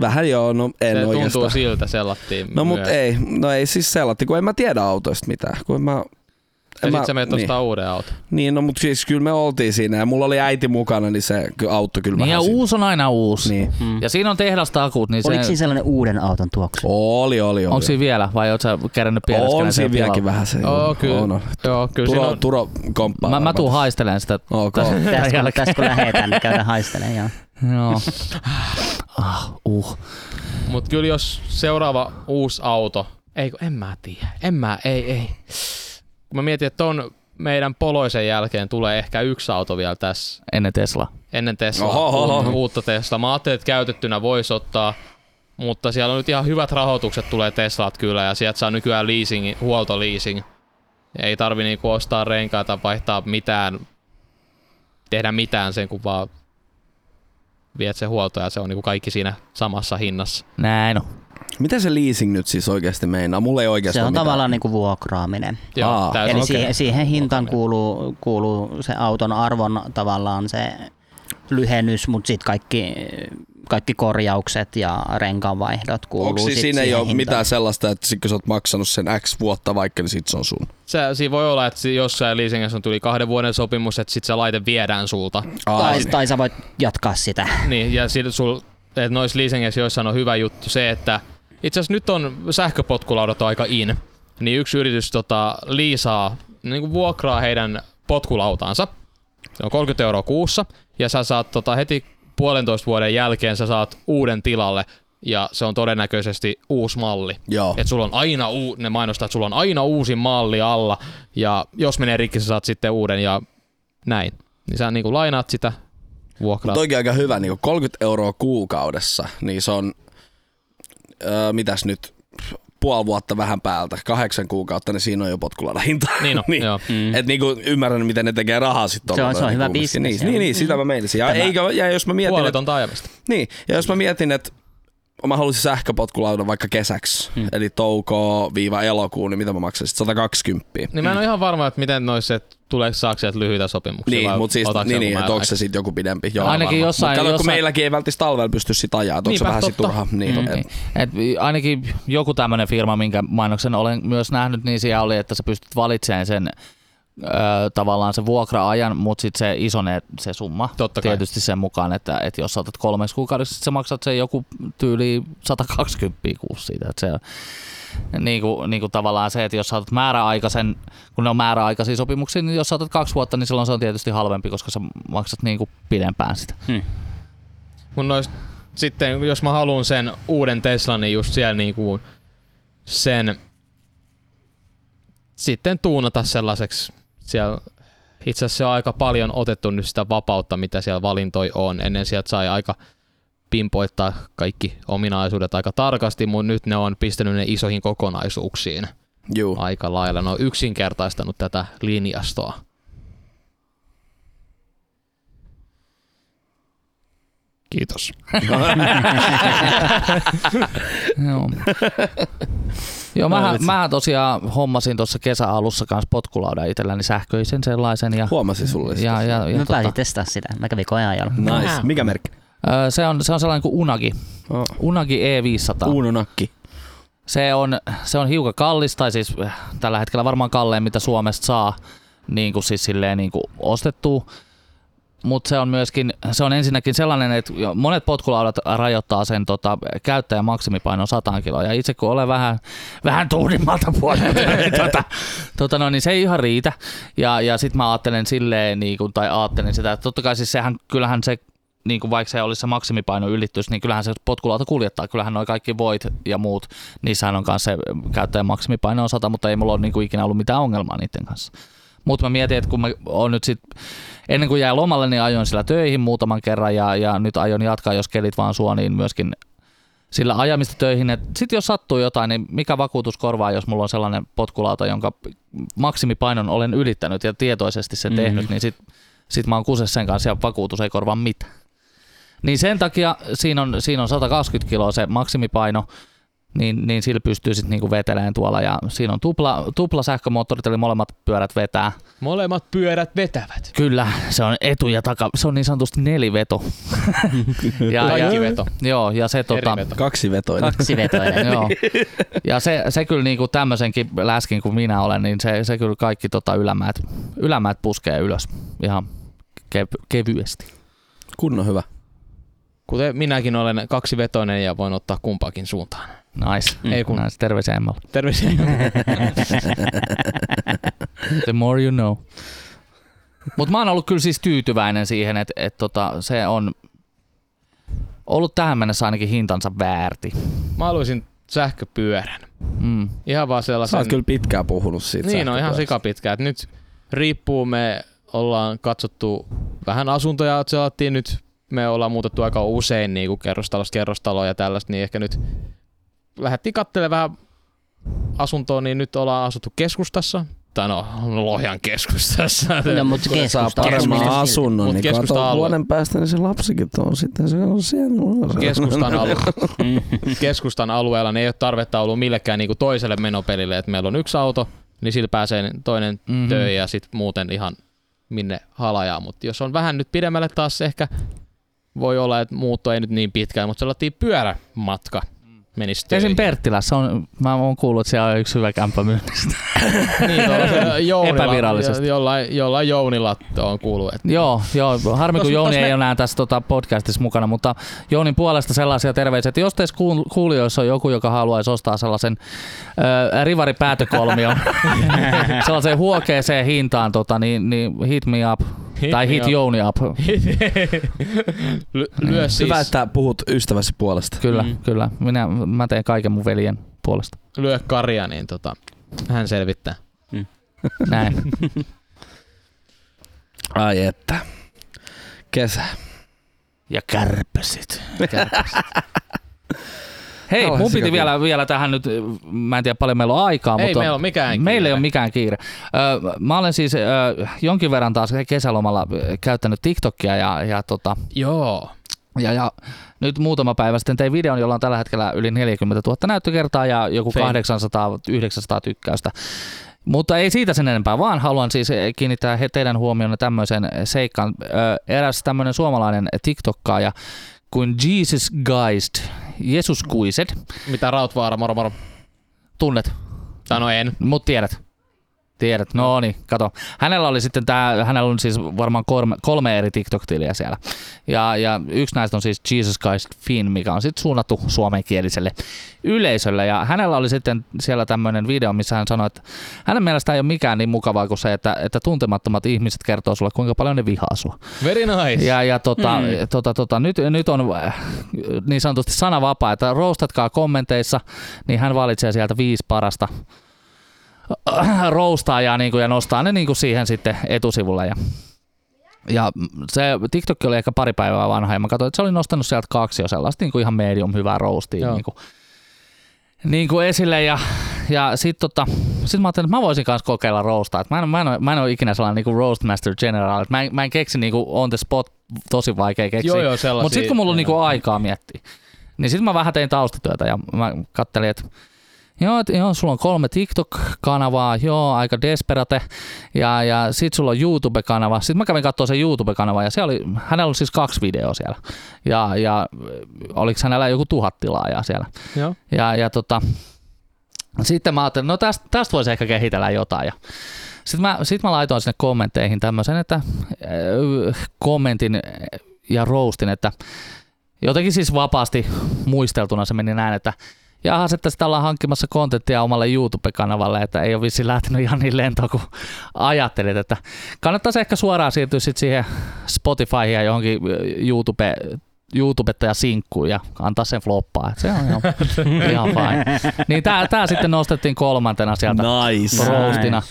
Vähän joo, no en Se tuntuu oikeastaan. siltä sellattiin No mut myös. ei, no ei siis sellatti, kun en mä tiedä autoista mitään. Kun en mä, Ja en sit mä- sä menet niin. ostaa uuden auton. Niin, no mut siis kyllä me oltiin siinä ja mulla oli äiti mukana, niin se auttoi kyllä Niin ja vähän siinä. uusi on aina uusi. Niin. Mm. Ja siinä on tehdastakuut, niin Oliko se... siinä sellainen uuden auton tuoksu? Oli, oli, oli. Onko siinä vielä vai oot sä kerännyt pieleskellä on siinä vieläkin vähän se. Oo, kyllä. On, on. Joo, kyllä siinä Turo, on. Turo komppaa. Mä, mä tuun tässä. haistelemaan sitä. Ok. Tästä- Tästä kun, tästä kun lähetään, niin käydään haistelemaan. Joo. Joo. Ah, uh. Mut kyllä jos seuraava uusi auto, ei kun en mä tiedä, en mä, ei, ei. Kun mä mietin, että ton meidän poloisen jälkeen tulee ehkä yksi auto vielä tässä Ennen Tesla. ennen Tesla, Oho, oho. uutta, uutta Tesla. Mä ajattelin, että käytettynä voisi ottaa, mutta siellä on nyt ihan hyvät rahoitukset tulee Teslat kyllä ja sieltä saa nykyään leasing, huoltoleasing. Ei tarvi niinku ostaa renkaita, vaihtaa mitään, tehdä mitään sen, kun vaan viet se huolto ja se on niinku kaikki siinä samassa hinnassa. Näin on. Mitä se leasing nyt siis oikeasti meinaa? Mulla ei Se oikeastaan on mitään. tavallaan niin kuin vuokraaminen. Joo, Aa. täysin Eli okei. siihen, siihen hintaan kuuluu, kuuluu se auton arvon tavallaan se lyhennys, mutta sitten kaikki, kaikki korjaukset ja renkaanvaihdot kuuluu Onko siis siinä ei siihen ole hintaan. mitään sellaista, että sit kun sä oot maksanut sen X vuotta vaikka, niin sit se on sun? Se, siinä voi olla, että jossain leasingissä on tuli kahden vuoden sopimus, että sit se laite viedään sulta. Tai, niin. tai sä voit jatkaa sitä. Niin, ja sit sul, että noissa leasingeissä joissain on hyvä juttu se, että itse asiassa nyt on sähköpotkulaudat on aika in, niin yksi yritys tota, liisaa, niin kuin vuokraa heidän potkulautaansa. Se on 30 euroa kuussa, ja sä saat tota, heti puolentoista vuoden jälkeen sä saat uuden tilalle, ja se on todennäköisesti uusi malli. Joo. Et sulla on aina, uu- ne mainostaa, että sulla on aina uusi malli alla, ja jos menee rikki, sä saat sitten uuden, ja näin. Niin sä niin lainaat sitä, vuokraat. Toikin aika hyvä, niin 30 euroa kuukaudessa, niin se on, öö, mitäs nyt, puoli vuotta vähän päältä, kahdeksan kuukautta, niin siinä on jo potkulada hinta. Niin on, joo. Mm. Et niinku ymmärrän, miten ne tekee rahaa sitten. Se on- se on hyvä bisnes, Niin, niin, niin, sitä mä meinasin. Ja, Tämä- eikä, ja jos mä mietin, on taajamista. niin, ja jos mä mietin, että mä haluaisin sähköpotkulaudan vaikka kesäksi, Mm. eli touko-elokuun, niin mitä mä maksaisin? 120. Niin mä en ole ihan varma, että miten noissa, että tuleeko saako sieltä lyhyitä sopimuksia. Niin, mutta siis, niin, niin, että onko se sitten joku pidempi? Joo, Ainakin varmaan. jossain- Mut kato, kun jossain- meilläkin ei välttämättä talvella pysty sit ajaa, että onko se vähän sit turhaa. Niin, Mm. et, Et ainakin joku tämmöinen firma, minkä mainoksen olen myös nähnyt, niin siellä oli, että sä pystyt valitsemaan sen ö, tavallaan se vuokra-ajan, mutta sitten se isonee se summa Totta kai. tietysti sen mukaan, että, että jos sä otat kolmeksi kuukaudessa, sit sä maksat sen joku tyyli 120 kuussa siitä. Että se, niin kuin, niin kuin tavallaan se, että jos sä otat määräaikaisen, kun ne on määräaikaisia sopimuksia, niin jos sä otat kaksi vuotta, niin silloin se on tietysti halvempi, koska sä maksat niin kuin pidempään sitä. Mun nois, sitten jos mä haluan sen uuden Teslan, niin just siellä niinku sen sitten tuunata sellaiseksi siellä itse asiassa se on aika paljon otettu nyt sitä vapautta, mitä siellä valintoi on. Ennen sieltä sai aika pimpoittaa kaikki ominaisuudet aika tarkasti, mutta nyt ne on pistänyt ne isoihin kokonaisuuksiin juu. aika lailla. Ne on yksinkertaistanut tätä linjastoa. Kiitos. Joo. Joo, mä, mä tosiaan hommasin tuossa kesäalussa kanssa potkulaudan itselläni sähköisen sellaisen. Ja, Huomasin sulle sitä. ja, ja, ja Mä tota, pääsin testaa sitä. Mä kävin koeajalla. Nice. Mikä merkki? se, on, se on sellainen kuin Unagi. Oh. Unagi E500. Uuno nakki. Se on, se on hiukan kallis, tai siis äh, tällä hetkellä varmaan kallein, mitä Suomesta saa niin kuin siis silleen niin kuin ostettua. Mutta se on myöskin, se on ensinnäkin sellainen, että monet potkulaudat rajoittaa sen tota, käyttäjän maksimipainon 100 kiloa. Ja itse kun olen vähän, vähän tuunimmalta puolelta, niin, tota, tota no, niin se ei ihan riitä. Ja, ja sitten mä ajattelen silleen, niin kuin, tai ajattelin sitä, että totta kai siis sehän, kyllähän se niin kuin vaikka se olisi se maksimipaino ylitys, niin kyllähän se potkulauta kuljettaa. Kyllähän noin kaikki voit ja muut, niissähän on kanssa se käyttäjän maksimipaino on 100, mutta ei mulla ole niin kuin ikinä ollut mitään ongelmaa niiden kanssa. Mutta mä mietin, että kun mä oon nyt sit, ennen kuin jäi lomalle, niin ajoin sillä töihin muutaman kerran ja, ja nyt aion jatkaa, jos kelit vaan suo, niin myöskin sillä ajamista töihin. Sitten jos sattuu jotain, niin mikä vakuutus korvaa, jos mulla on sellainen potkulauta, jonka maksimipainon olen ylittänyt ja tietoisesti sen Mhm. tehnyt, niin sit, sit mä oon kuses sen kanssa ja vakuutus ei korvaa mitään. Niin sen takia siinä on, siinä on 120 kiloa se maksimipaino, niin, niin sillä pystyy sitten niinku veteleen tuolla. Ja siinä on tupla, tupla sähkömoottorit, eli molemmat pyörät vetää. Molemmat pyörät vetävät. Kyllä, se on etu ja taka, se on niin sanotusti neliveto. ja, Kaikki ja, veto. joo, ja se tota, veto. Kaksi vetoinen. Kaksivetoinen. Joo. Ja se, se kyllä niinku tämmöisenkin läskin kuin minä olen, niin se, se kyllä kaikki tota ylämäät, ylämäät puskee ylös ihan kev- kevyesti. Kunnon hyvä. Kuten minäkin olen kaksivetoinen ja voin ottaa kumpaakin suuntaan. Nice. Ei kun- nice. Terveisiä Emmalle. Terveisiä. The more you know. Mutta mä oon ollut kyllä siis tyytyväinen siihen, että et tota, se on ollut tähän mennessä ainakin hintansa väärti. Mä haluaisin sähköpyörän. Mm. Ihan vaan Sä sellaisen... oot kyllä pitkään puhunut siitä Niin, on ihan sähköpyörästä. sikapitkä. Et nyt riippuu, me ollaan katsottu vähän asuntoja, että selattiin nyt, me ollaan muutettu aika usein niin kuin kerrostalosta kerrostaloa ja tällaista, niin ehkä nyt lähdettiin katselemaan vähän asuntoa, niin nyt ollaan asuttu keskustassa. Tai no, Lohjan keskustassa. No, mutta Kun saa keskusta. paremman keskusta- asunnon, Mut niin keskusta kato alue. vuoden päästä, niin se lapsikin on sitten se on siellä. keskustan, alu- keskustan alueella niin ei ole tarvetta ollut millekään niin kuin toiselle menopelille, että meillä on yksi auto, niin sillä pääsee toinen Mhm. mm-hmm. töihin ja sitten muuten ihan minne halajaa. Mutta jos on vähän nyt pidemmälle taas ehkä voi olla, että muutto ei nyt niin pitkään, mutta sellainen pyörämatka menisi töihin. Esim. Perttilässä on, mä oon kuullut, että siellä on yksi hyvä kämppä myynnistä. niin, tuolla Jounilla, Epävirallisesti. jo- Jollain, jollain Jounilla on kuullut, että Joo, joo. Harmi, kun Jouni ei me- ole enää tässä tota, podcastissa mukana, mutta Jounin puolesta sellaisia terveisiä, että jos teissä kuul- kuulijoissa on joku, joka haluaisi ostaa sellaisen äh, rivaripäätökolmion, sellaiseen huokeeseen hintaan, tota, niin, niin hit me up. Hit tai me hit. Jouni up. Ly- lyö siis, Hyvä, että puhut ystäväsi puolesta. Kyllä, Mm. mm. kyllä. Minä, mä teen kaiken mun veljen puolesta. lyö karja, niin tota, hän selvittää. Näin. Ai että. Kesä. Ja kärpäsit. Hei, mun piti vielä, vielä tähän nyt, mä en tiedä paljon meillä on aikaa, Ei mutta meillä ole mikään meillä ei ole mikään kiire. Ö, mä olen siis ö, jonkin verran taas kesälomalla käyttänyt TikTokia ja, ja, tota, Joo. ja, ja nyt muutama päivä sitten tein videon, jolla on tällä hetkellä yli 40 000 näyttökertaa ja joku Fame. 800-900 tykkäystä. Mutta ei siitä sen enempää, vaan haluan siis kiinnittää he- teidän huomionne tämmöisen seikkaan. Eräs tämmöinen suomalainen TikTokkaaja kuin Jesus Geist, Jesus Kuiset, Mitä Rautvaara, moro moro. tunnet, Tai no en. mut tiedät. Tiedät, no niin, kato. Hänellä oli sitten tää, hänellä on siis varmaan kolme, kolme eri TikTok-tiliä siellä. Ja, ja yksi näistä on siis Jesus Christ Finn, mikä on sitten suunnattu suomenkieliselle yleisölle. Ja hänellä oli sitten siellä tämmöinen video, missä hän sanoi, että hänen mielestään ei ole mikään niin mukavaa kuin se, että, että tuntemattomat ihmiset kertoo sulle, kuinka paljon ne vihaa sua. Very nice. Ja, ja tota, Mm. tota, tota, nyt, nyt on äh, niin sanotusti sana vapaa, että roostatkaa kommenteissa, niin hän valitsee sieltä viisi parasta äh, roustaajaa niin kuin, ja nostaa ne niin kuin siihen sitten etusivulle. Ja, ja se TikTok oli ehkä pari päivää vanha ja mä katsoin, että se oli nostanut sieltä kaksi jo sellaista niin kuin ihan medium hyvää roastia Joo. niin kuin, niin kuin esille ja, ja sitten tota, sit mä ajattelin, että mä voisin kanssa kokeilla roastaa. Et mä, en, mä, en, ole- mä en ole ikinä sellainen niin kuin roastmaster general. Et Mä en, mä en keksi niin kuin on the spot, tosi vaikea keksiä. Joo, joo, sellaisia. Mutta sitten kun mulla on niinku aikaa miettiä, niin sitten mä vähän tein taustatyötä ja mä kattelin, että Joo, et, joo, sulla on kolme TikTok-kanavaa, joo, aika desperate, ja, ja sit sulla on YouTube-kanava. Sitten mä kävin katsoa sen YouTube-kanava, ja se oli, hänellä oli siis kaksi videoa siellä. Ja, ja oliko hänellä joku tuhat tilaajaa siellä. Joo. Ja, ja tota, sitten mä ajattelin, no tästä, tästä voisi ehkä kehitellä jotain. Ja sitten mä, sit mä laitoin sinne kommentteihin tämmöisen, että äh, kommentin ja roastin, että jotenkin siis vapaasti muisteltuna se meni näin, että jahas, että sitä ollaan hankkimassa kontenttia omalle YouTube-kanavalle, että ei ole vissi lähtenyt ihan niin lentoon kuin ajattelit, että kannattaisi ehkä suoraan siirtyä sit siihen Spotifyhin ja johonkin YouTube YouTubetta sinkkuun ja antaa sen floppaa. Et se on ihan, ihan fine. Niin tää, tää sitten nostettiin kolmantena sieltä Nice. roastina.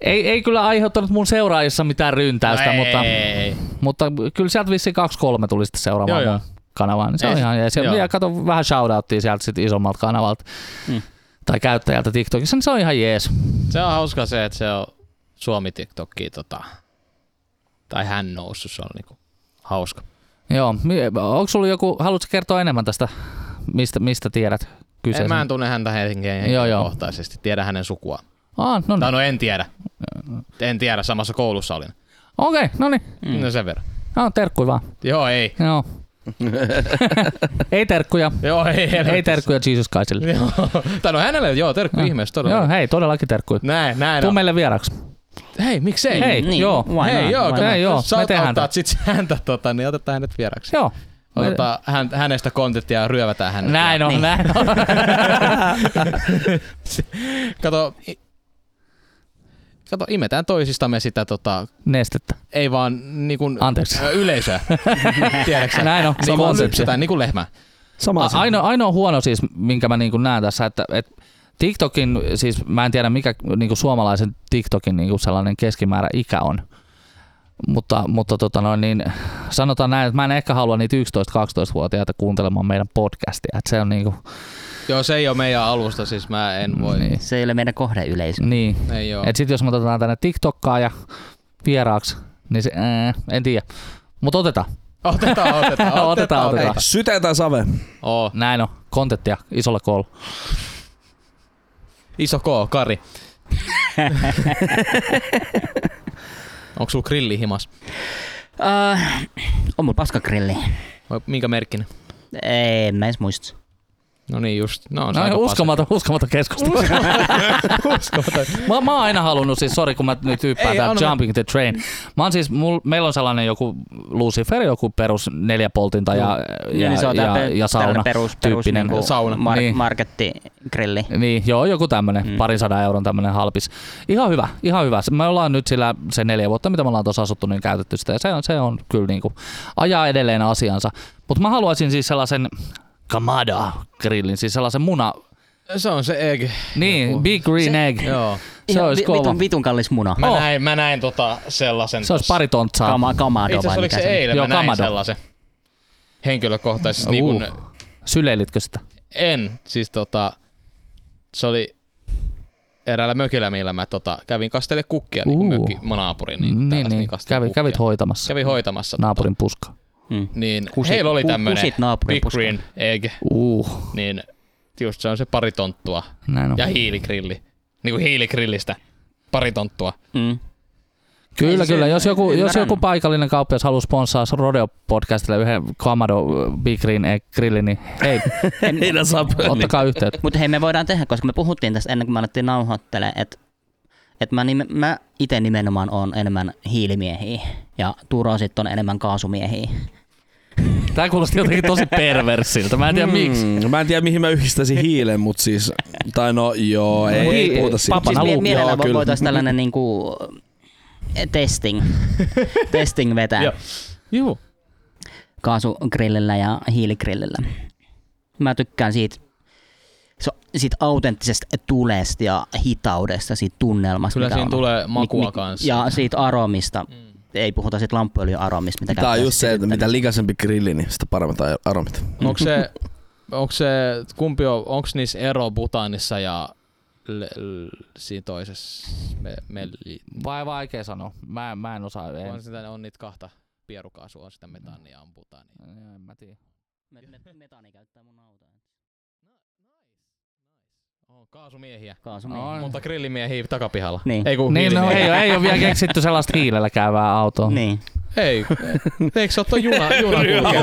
Ei, ei kyllä aiheuttanut mun seuraajissa mitään ryntäystä, No mutta, ei. mutta kyllä sieltä vissiin 2-3 tuli sitten seuraamaan Joo, joo. Kanavaan. Niin se Ei on ihan jees. Ja joo. kato vähän shoutouttia sieltä sitten isommalta kanavalta Mm. tai käyttäjältä TikTokissa, niin se on ihan jees. Se on hauska se, että se on Suomi TikTokki tota, tai hän noussut, se on niinku hauska. Joo, onko sulla joku, haluatko kertoa enemmän tästä, mistä, mistä tiedät kyseisen. En, mä en tunne häntä henkeä Joo, joo. henkilökohtaisesti. Tiedä hänen sukua. Ah, no niin. Tai no en tiedä. En tiedä, samassa koulussa olin. Okei, okay, no niin. Mm. No sen verran. No, terkkui vaan. Joo, ei. Joo. ei terkkuja. Joo, ei. Ei terkkuja Jesus Christille. Joo. Tai no hänelle, joo, terkku Joo. ihmeessä todella. Joo, hei, todellakin terkkuja. Näin, näin. Tuu on. meille vieraksi. Hei, miksei? Hei, Niin, joo. Hei, not, joo? Hei, joo, jos sä me tehdään ottaat sit häntä, tota, niin otetaan hänet vieraksi. Joo. Otetaan hän, hänestä kontenttia ja ryövätään hänet. Näin on, Niin. näin on. Kato, kato, imetään toisistamme sitä, tota, Nestettä. ei vaan niin kuin, Anteeksi. yleisöä. Tiedätkö? Näin on. Niin Sama kuin asia. lypsetään, niin kuin lehmä. Sama. Ainoa, ainoa huono siis, minkä mä niin näen tässä, että, että TikTokin, siis mä en tiedä mikä niin kuin suomalaisen TikTokin niin kuin sellainen keskimäärä ikä on. Mutta, mutta tota noin, niin sanotaan näin, että mä en ehkä halua niitä 11-12-vuotiaita kuuntelemaan meidän podcastia. Että se on niin kuin, Joo, se ei ole meidän alusta, siis mä en voi. niin. Se ei ole meidän kohdeyleisö. niin. Ei oo. Et sit jos me otetaan tänne TikTokkaa ja vieraaksi, niin se, ää, en tiedä. Mutta otetaan. Otetaan, otetaan, otetaan, Otetaan, otetaan. Syte tai save? Oo. Näin on. Kontenttia isolla koolla. Iso K, Kari. Onko sulla grilli himas? Uh, on mulla paskagrilli. Minkä merkkinen? En mä edes muista. No niin just. No, on No, uskomaton, uskomaton keskustelu. Uskomaton. mä, mä oon aina halunnut, siis sori kun mä nyt hyppään tää Jumping the Train. Mä oon siis, mul, meillä on sellainen joku Lucifer, joku perus neljäpoltinta ja, ja, niin se on ja, tää ja, pe- sauna. perus, perus tyyppinen niinku sauna. Mar- Niin. markettigrilli. Niin, joo, joku tämmönen, Mm. mm. parin sadan euron tämmönen halpis. Ihan hyvä, ihan hyvä. Me ollaan nyt sillä se neljä vuotta, mitä me ollaan tuossa asuttu, niin käytetty sitä. Ja se on, se on kyllä niinku, ajaa edelleen asiansa. Mutta mä haluaisin siis sellaisen Kamada grillin, siis sellaisen muna, Se on se egg. niin, Joku. big green Se- egg. Joo. Se Ihan olisi vi- kova. vitun, vitun kallis muna. Mä, Oh. näin, mä näin tota sellaisen. Se olisi pari tontsaa. Kama, kamado Itse asiassa vai oliko mikä se se on? eilen? Joo, mä näin Kamado. sellaisen. Henkilökohtaisesti. Niin Uh. kun, Syleilitkö sitä? en. Siis tota, se oli eräällä mökillä, millä mä tota, kävin kastele kukkia niin kuin Uh. mökki, mun naapuri. Niin, Niin, niin. kasteli Kävi, kukkia. kävit hoitamassa Kävin hoitamassa. naapurin puska. Mm. Niin Kusit- heillä oli naapurin Big. Green Egg. Uh, Niin just se on se pari tonttua. näin on. Ja hiiligrilli. Niin kuin hiiligrillistä. Pari tonttua. Mm. Kyllä, se- kyllä. Jos joku, jos joku paikallinen kauppias haluaa sponssaa Rodeo-podcastille yhden Kamado Big Green Egg grillin, niin hei, Heidän saa ottakaa yhteyttä. Mutta hei, me voidaan tehdä, koska me puhuttiin tästä ennen kuin me alettiin nauhoittelemaan, että et mä, nime, mä itse nimenomaan on enemmän hiilimiehiä ja Turo sitten on enemmän kaasumiehiä. Tää kuulosti jotenkin tosi perversiltä. Mä en tiedä miksi. Mm, mä en tiedä mihin mä yhdistäisin hiilen, mutta siis, tai no joo, ei, Hii- ei puhuta siitä. Papana siis mie- luku. mielellään Joo, vo- kyllä. voitaisiin tällainen niinku testing, testing vetää Joo. Juu. kaasugrillillä ja hiiligrillillä. Mä tykkään siitä, so, siitä autenttisesta tulesta ja hitaudesta, siitä tunnelmasta. Kyllä siinä on. tulee makua kanssa. Ja siitä aromista. Ei puhuta siitä lamppuöljyn aromista, mitä Tää on just se, että mitä likaisempi grilli, niin sitä paremmat aromit. Onko se, onko se, kumpi on, onko niissä ero butaanissa ja l, l, siinä toisessa me, me, Vai vaikea sanoa. Mä, mä en osaa. En, on, sitä, on niitä kahta pierukaasua, on sitä metaania ja butaania. en mä tiedä. Metaani käyttää mun autoa. On kaasumiehiä. Kaasumiehiä. On. Monta grillimiehiä takapihalla. Niin. Ei kun Niin, no ei, ole- ei ole vielä keksitty sellaista hiilellä käyvää autoa. Niin. Ei. Eikö se ole tuo juna,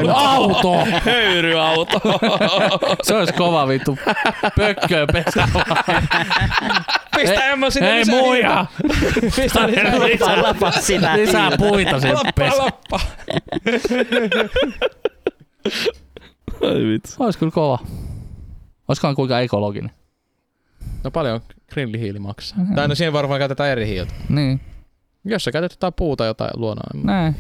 juna? Auto! Höyryauto! Se olisi kova vittu. Pökköö pesä. Pistä Emma sinne Ei lisää muija! Pistä lisää Lapa, lapa sitä. Lisää puita sinne lappa. Ai vitsi. Ois kyllä kova. Oiskohan kuinka ekologinen. No paljon grillihiili maksaa. Tai no siihen varmaan käytetään eri hiiltä. Niin, Jos sä käytät jotain puuta jotain luonnoa, näin.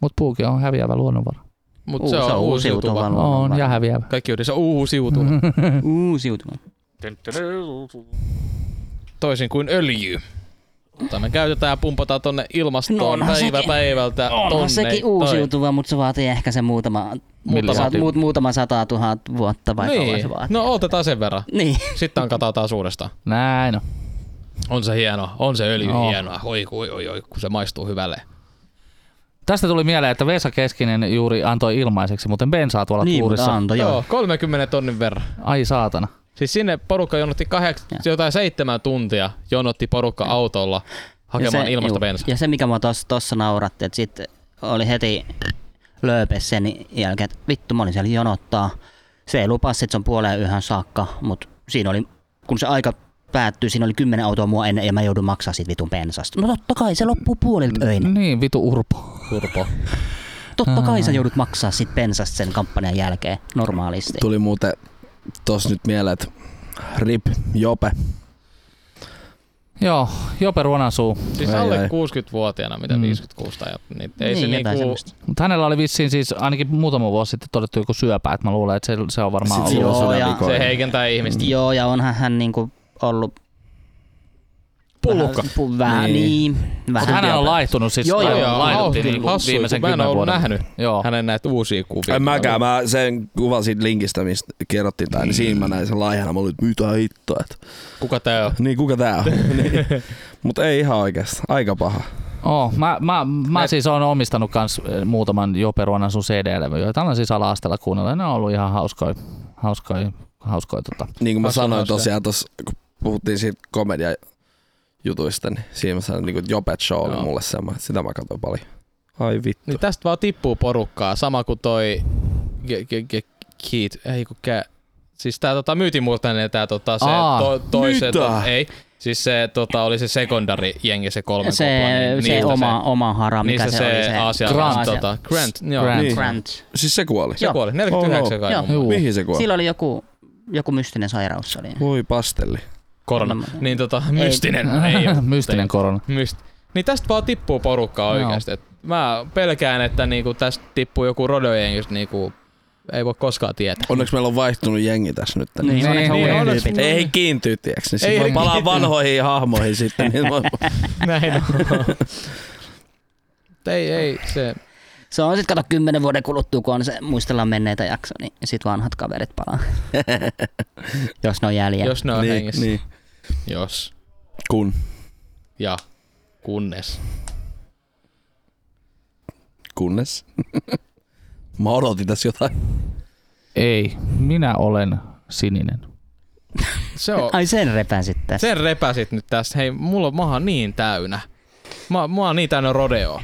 Mut puukin on häviävä luonnonvara. mutta se on uusiutuva. On ja häviävä. Kaikki yhdessä uusiutuva. Uusiutuva. Toisin kuin öljy. Jota me käytetään ja pumpataan tonne ilmastoon No, päivä sekin- päivältä Onhan tonne. sekin uusiutuva, mutta se vaatii ehkä se muutama, saat, muut, muutama sata tuhat vuotta vai Niin. se vaatii. No otetaan sen verran. Niin. Sitten katsotaan suuresta. Näin on. On se hieno, on se öljy No. hienoa. Oi, oi, oi, oi, kun se maistuu hyvälle. Tästä tuli mieleen, että Vesa Keskinen juuri antoi ilmaiseksi, muuten bensaa tuolla Niin, tuurissa. antoi, Joo, joo. 30 tonnin verran. Ai saatana. Siis sinne porukka jonotti kaheks, Joo. jotain seitsemän tuntia, jonotti porukka autolla hakemaan Ja ilmasta bensaa. Ja se, mikä mua tossa, tossa nauratti, että sitten oli heti lööpes sen jälkeen, että vittu mä olin siellä jonottaa. Se ei lupasi, että se on puoleen yhden saakka, mutta siinä oli, kun se aika päättyi, siinä oli kymmenen autoa mua ennen ja mä joudun maksaa siitä vitun bensasta. No totta kai, se loppuu puolilta öin. Niin, vitu urpo. Turpo. Totta kai sä joudut maksaa siitä bensasta sen kampanjan jälkeen normaalisti. Tuli muuten tos nyt mieleen, että rip, jope. Joo, Jope Ruonansuu. Siis Ei, alle ei. 60-vuotiaana, mitä Mm. 56 tai niin ei Niin, se niinku. Mutta hänellä oli vissiin siis ainakin muutama vuosi sitten todettu joku syöpä, että mä luulen, että se, se on varmaan Sit ollut. Joo, ja- se heikentää ihmistä. Joo, ja onhan hän niinku ollut Pullukka. Vähän, Niin. niin. Vähän. hänen on laihtunut siis Joo, joo, joo, laihdutti hauska- niinku hassu, viimeisen mä en vuoden. nähnyt Joo. hänen näitä uusia kuvia. En mäkään, mä sen kuvan siitä linkistä, mistä kerrottiin tää, niin siinä mä näin sen laihana. Mä olin, että mitä hittoa. Että. Kuka tää on? Niin, kuka tää on? niin. Mutta ei ihan oikeasti. Aika paha. Oh, mä, mä, mä Me- siis oon omistanut kans eh, muutaman Jope Ruonansuu CD-levyjä, joita on siis ala-asteella kuunnella. Ne on ollut ihan hauskoja, hauskoja, hauskoja tota. Niin kuin mä Hauska, sanoin tosiaan tuossa, kun puhuttiin siitä komedia jutuista, niin siinä mä sanoin, niin Jopet Show oli Joo. mulle semmoinen, että sitä mä katsoin paljon. Ai vittu. Niin tästä vaan tippuu porukkaa, sama kuin toi Ge- Ge- Ge- Keith, ei kun kä... Siis tää tota myytimurtainen tää tota se Aa, to, toisen, to, ei, siis se tota oli se sekondari jengi se kolmen se, niin se niistä oma, oma hara, mikä niistä se, se, oli se Aasia, Grant. Tota, Grant, joo. Grant. Niin. Grant. Siis se kuoli. Se Joo. kuoli, 49 Oh, kai joo. mun Juu. Mihin se kuoli? Sillä oli joku, joku mystinen sairaus. Se oli. Voi pastelli. Korona. Korona. Niin tota, mystinen. ei, oo. Mystinen korona. Myst... Niin tästä vaan tippuu porukkaa oikeasti. Et mä pelkään, että niinku tästä tippuu joku rodojengistä niinku ei voi koskaan tietää. Onneksi meillä on vaihtunut jengi tässä nyt. Niin, Niin, onneksi niin, uudet onneksi- tyypit. Ei kiintyy, tiiäks, niin Ei voi palaa kiintyy. vanhoihin hahmoihin sitten. Niin voi... Näin on. ei, ei, se... Se on sitten kato kymmenen vuoden kuluttua, kun on se muistellaan menneitä jakso, niin sit vanhat kaverit palaa. Jos ne on jäljellä. Jos ne on niin, hengissä. niin. Jos. Kun. Ja. Kunnes. Kunnes. Mä odotin tässä jotain. Ei, minä olen sininen. Se on... Ai sen repäsit tässä. Sen repäsit nyt tässä. Hei, mulla on maha niin täynnä. Mä, mä oon niin täynnä rodeo.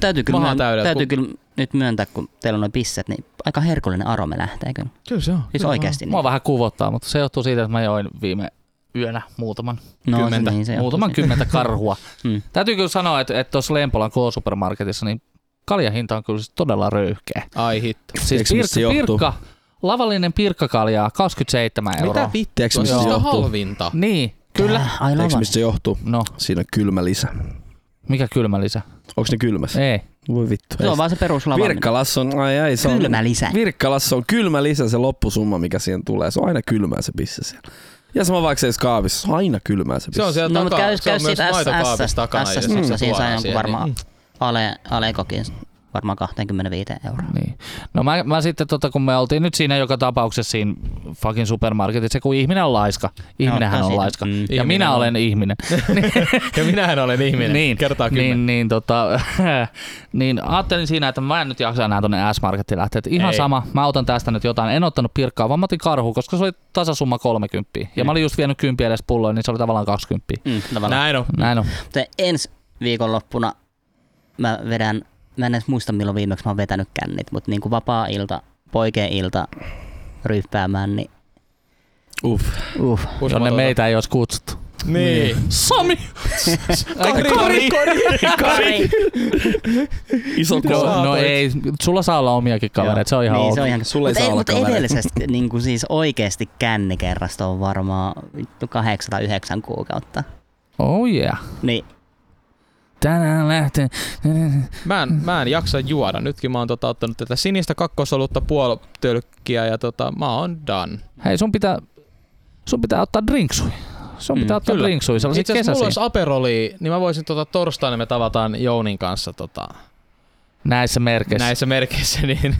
Täytyy, kyllä, myön, täydellä, täytyy kun- kyllä nyt myöntää, kun teillä on noin pisset, niin aika herkullinen arome lähtee kyllä. Kyllä se on. Siis oikeasti. Mua Niin. vähän kuvottaa, mutta se johtuu siitä, että mä join viime yönä muutaman, No, kymmentä. niin, se muutaman kymmentä karhua. Mm. Täytyy kyllä sanoa, että että tuossa Lempolan K-supermarketissa niin kaljan hinta on kyllä siis todella röyhkeä. Ai hitto. Siis pirkka, pirkka, lavallinen pirkkakaljaa 27 euroa. Mitä vittua? Tiedätkö, Se mistä se johtuu? halvinta. Niin, kyllä. Ai lava. mistä se johtuu? No, Siinä on kylmä lisä. mikä kylmä lisä? Onks ne kylmässä? Ei. Voi vittu. Se on vaan se peruslava. Virkkalas on, ai ai, se on, Kylmä lisä. Virkkalas on kylmä lisä se loppusumma, mikä siihen tulee. Se on aina kylmää se pisse siellä. Ja sama vaikka se edes kaapissa, se on aina kylmää se pisse. Se on siellä No, takaa. käy, se käy on myös maitokaapissa SS, takana. Sit se siinä saa jonkun varmaan niin- ale, alekokin varmaan 25 euroa. Niin. No mä, mä sitten, tota, kun me oltiin nyt siinä joka tapauksessa siinä fucking supermarketissa, kun ihminen on laiska. Ihminenhän Ottaa on siitä. laiska. Mm. Ja Ihminen minä on. olen ihminen. Ja minähän olen ihminen. niin, Kertaa kymmen. niin, niin, tota, niin ajattelin siinä, että mä en nyt jaksa enää tonne S-Marketiin lähteä. Että ihan Ei. sama, mä otan tästä nyt jotain. En ottanut pirkkaa, vaan mä otin karhu, koska se oli tasasumma 30. Ja mä olin just vienyt 10 edes pulloon, niin se oli tavallaan 20. Mm, tavallaan. Näin on. Näin on. Mutta ensi viikonloppuna mä vedän, mä en edes muista milloin viimeksi mä oon vetänyt kännit, mutta niin kuin vapaa-ilta, poikien ilta ryyppäämään, niin Uff. uh. Jonne meitä ei olisi kutsuttu. Niin. Sami! Kari, kari, kari, kari. Iso No, no ei, sulla saa olla omiakin kavereita, se on ihan niin, ok. se on ihan... Sulla ei Mutta saa ei, olla mutta kavereita. edellisestä niin kuin siis oikeasti kännikerrasta on varmaan vittu kahdeksan tai yhdeksän kuukautta. Oh yeah. Niin Tänään lähtee. Mä en, mä en jaksa juoda. Nytkin mä oon tota, ottanut tätä sinistä kakkosolutta puoltölkkiä ja tota, mä oon done. Hei, sun pitää, sun pitää ottaa drinksui. Sun Mm, pitää ottaa kyllä. drinksui, sellaisia Itse asiassa mulla kesäisiä. olisi aperoli, niin mä voisin tota, torstaina me tavataan Jounin kanssa tota, Näissä merkeissä. näissä merkeissä, niin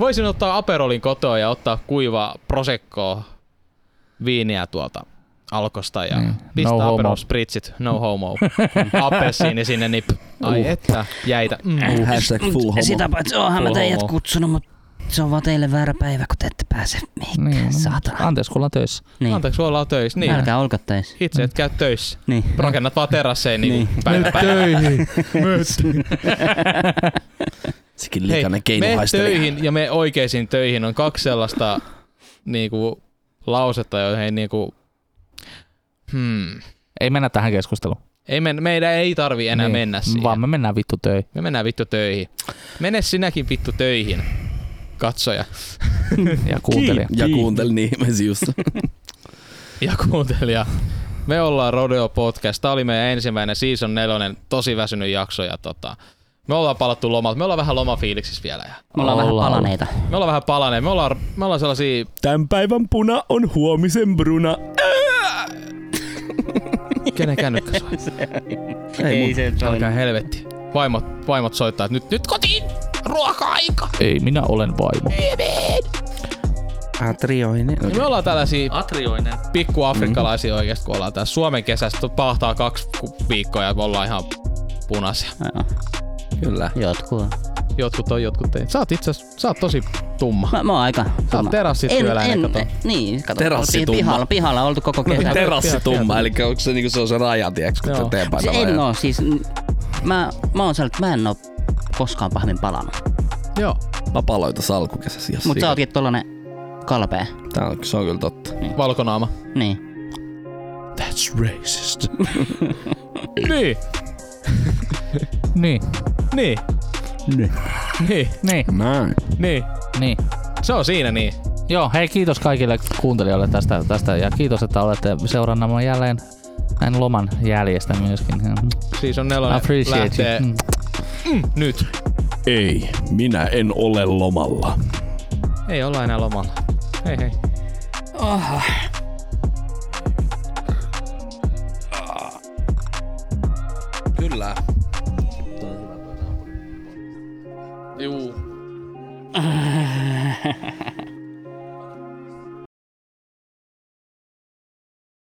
voisin ottaa aperolin kotoa ja ottaa kuiva prosecco viiniä tuolta alkosta ja Niin. pistää No no homo. spritsit, no homo. Appelsiini sinne nip. Ai että, jäitä. Mm. Hashtag full homo. Sitä paitsi onhan mä teidät homo. kutsunut, mutta se on vaan teille väärä päivä, kun te ette pääse mihinkään, Niin, no, saatana. Anteeksi, kun ollaan töissä. Niin. Anteeksi, kun ollaan töissä. Niin. Älkää olko töissä. Itse et käy töissä. Niin. Rakennat vaan terasseen niin Niin. päivä päivä. töihin. Sekin Hei, likainen me keinohaistelija. töihin ja me oikeisiin töihin on kaksi sellaista niinku, lausetta, joihin niinku, hmm, Ei mennä tähän keskusteluun. ei men, meidän ei tarvi enää Niin. mennä siihen. Vaan me mennään vittu töihin. Me mennään vittu töihin. Mene sinäkin vittu töihin, katsoja Ja kuuntelija. Ja kuuntelin niin ihmisiä just. ja kuuntelija. Me ollaan Rodeo Podcast. Tämä oli meidän ensimmäinen season nelonen, tosi väsynyt jakso. Ja tota, me ollaan palattu lomalta. Me ollaan vähän lomafiiliksissä vielä. Ja Me ollaan vähän Ollaan. palaneita. me ollaan vähän palaneet. Me ollaan, me ollaan sellaisia... Tän päivän puna on huomisen bruna. Kenen kännykkä soi? Ei, mun. se Älkää helvetti. Vaimot, vaimot soittaa, että nyt, nyt kotiin! Ruoka-aika! Ei, minä olen vaimo. Ah, trioinen. Ja me ollaan tällaisia Atrioinen. pikku afrikkalaisia oikeesti, kun ollaan tässä Suomen kesästä pahtaa kaksi viikkoa ja me ollaan ihan punaisia. Kyllä. Jotkut. Jotkut on, jotkut ei. Sä oot itse asiassa, sä oot tosi tumma. Mä, mä oon aika tumma. terassityöläinen, kato. Niin, kato. Terassitumma. Pihalla, pihalla oltu koko kesä. Terassitumma, eli onko se, niinku, se on se raja, tiiäks, kun Se pelaa. en oo siis, mä, mä oon sellainen, että mä en oo koskaan pahemmin palannut. Joo. Mä paloita salkukesässä. Mut sä ootkin tollanen kalpea. Tää on, se on kyllä totta. Valkonaama. Niin. That's racist. Niin. Niin, Niin. Niin. Niin. niin, Näin. Niin. niin. Se on siinä niin. Joo, hei kiitos kaikille kuuntelijoille tästä, tästä ja kiitos, että olette seurannut jälleen näin loman jäljestä myöskin. Siis on nelonen Appreciate lähtee you. Mm. nyt. Ei, minä en ole lomalla. Ei olla enää lomalla. Hei hei. Kyllä. Juu.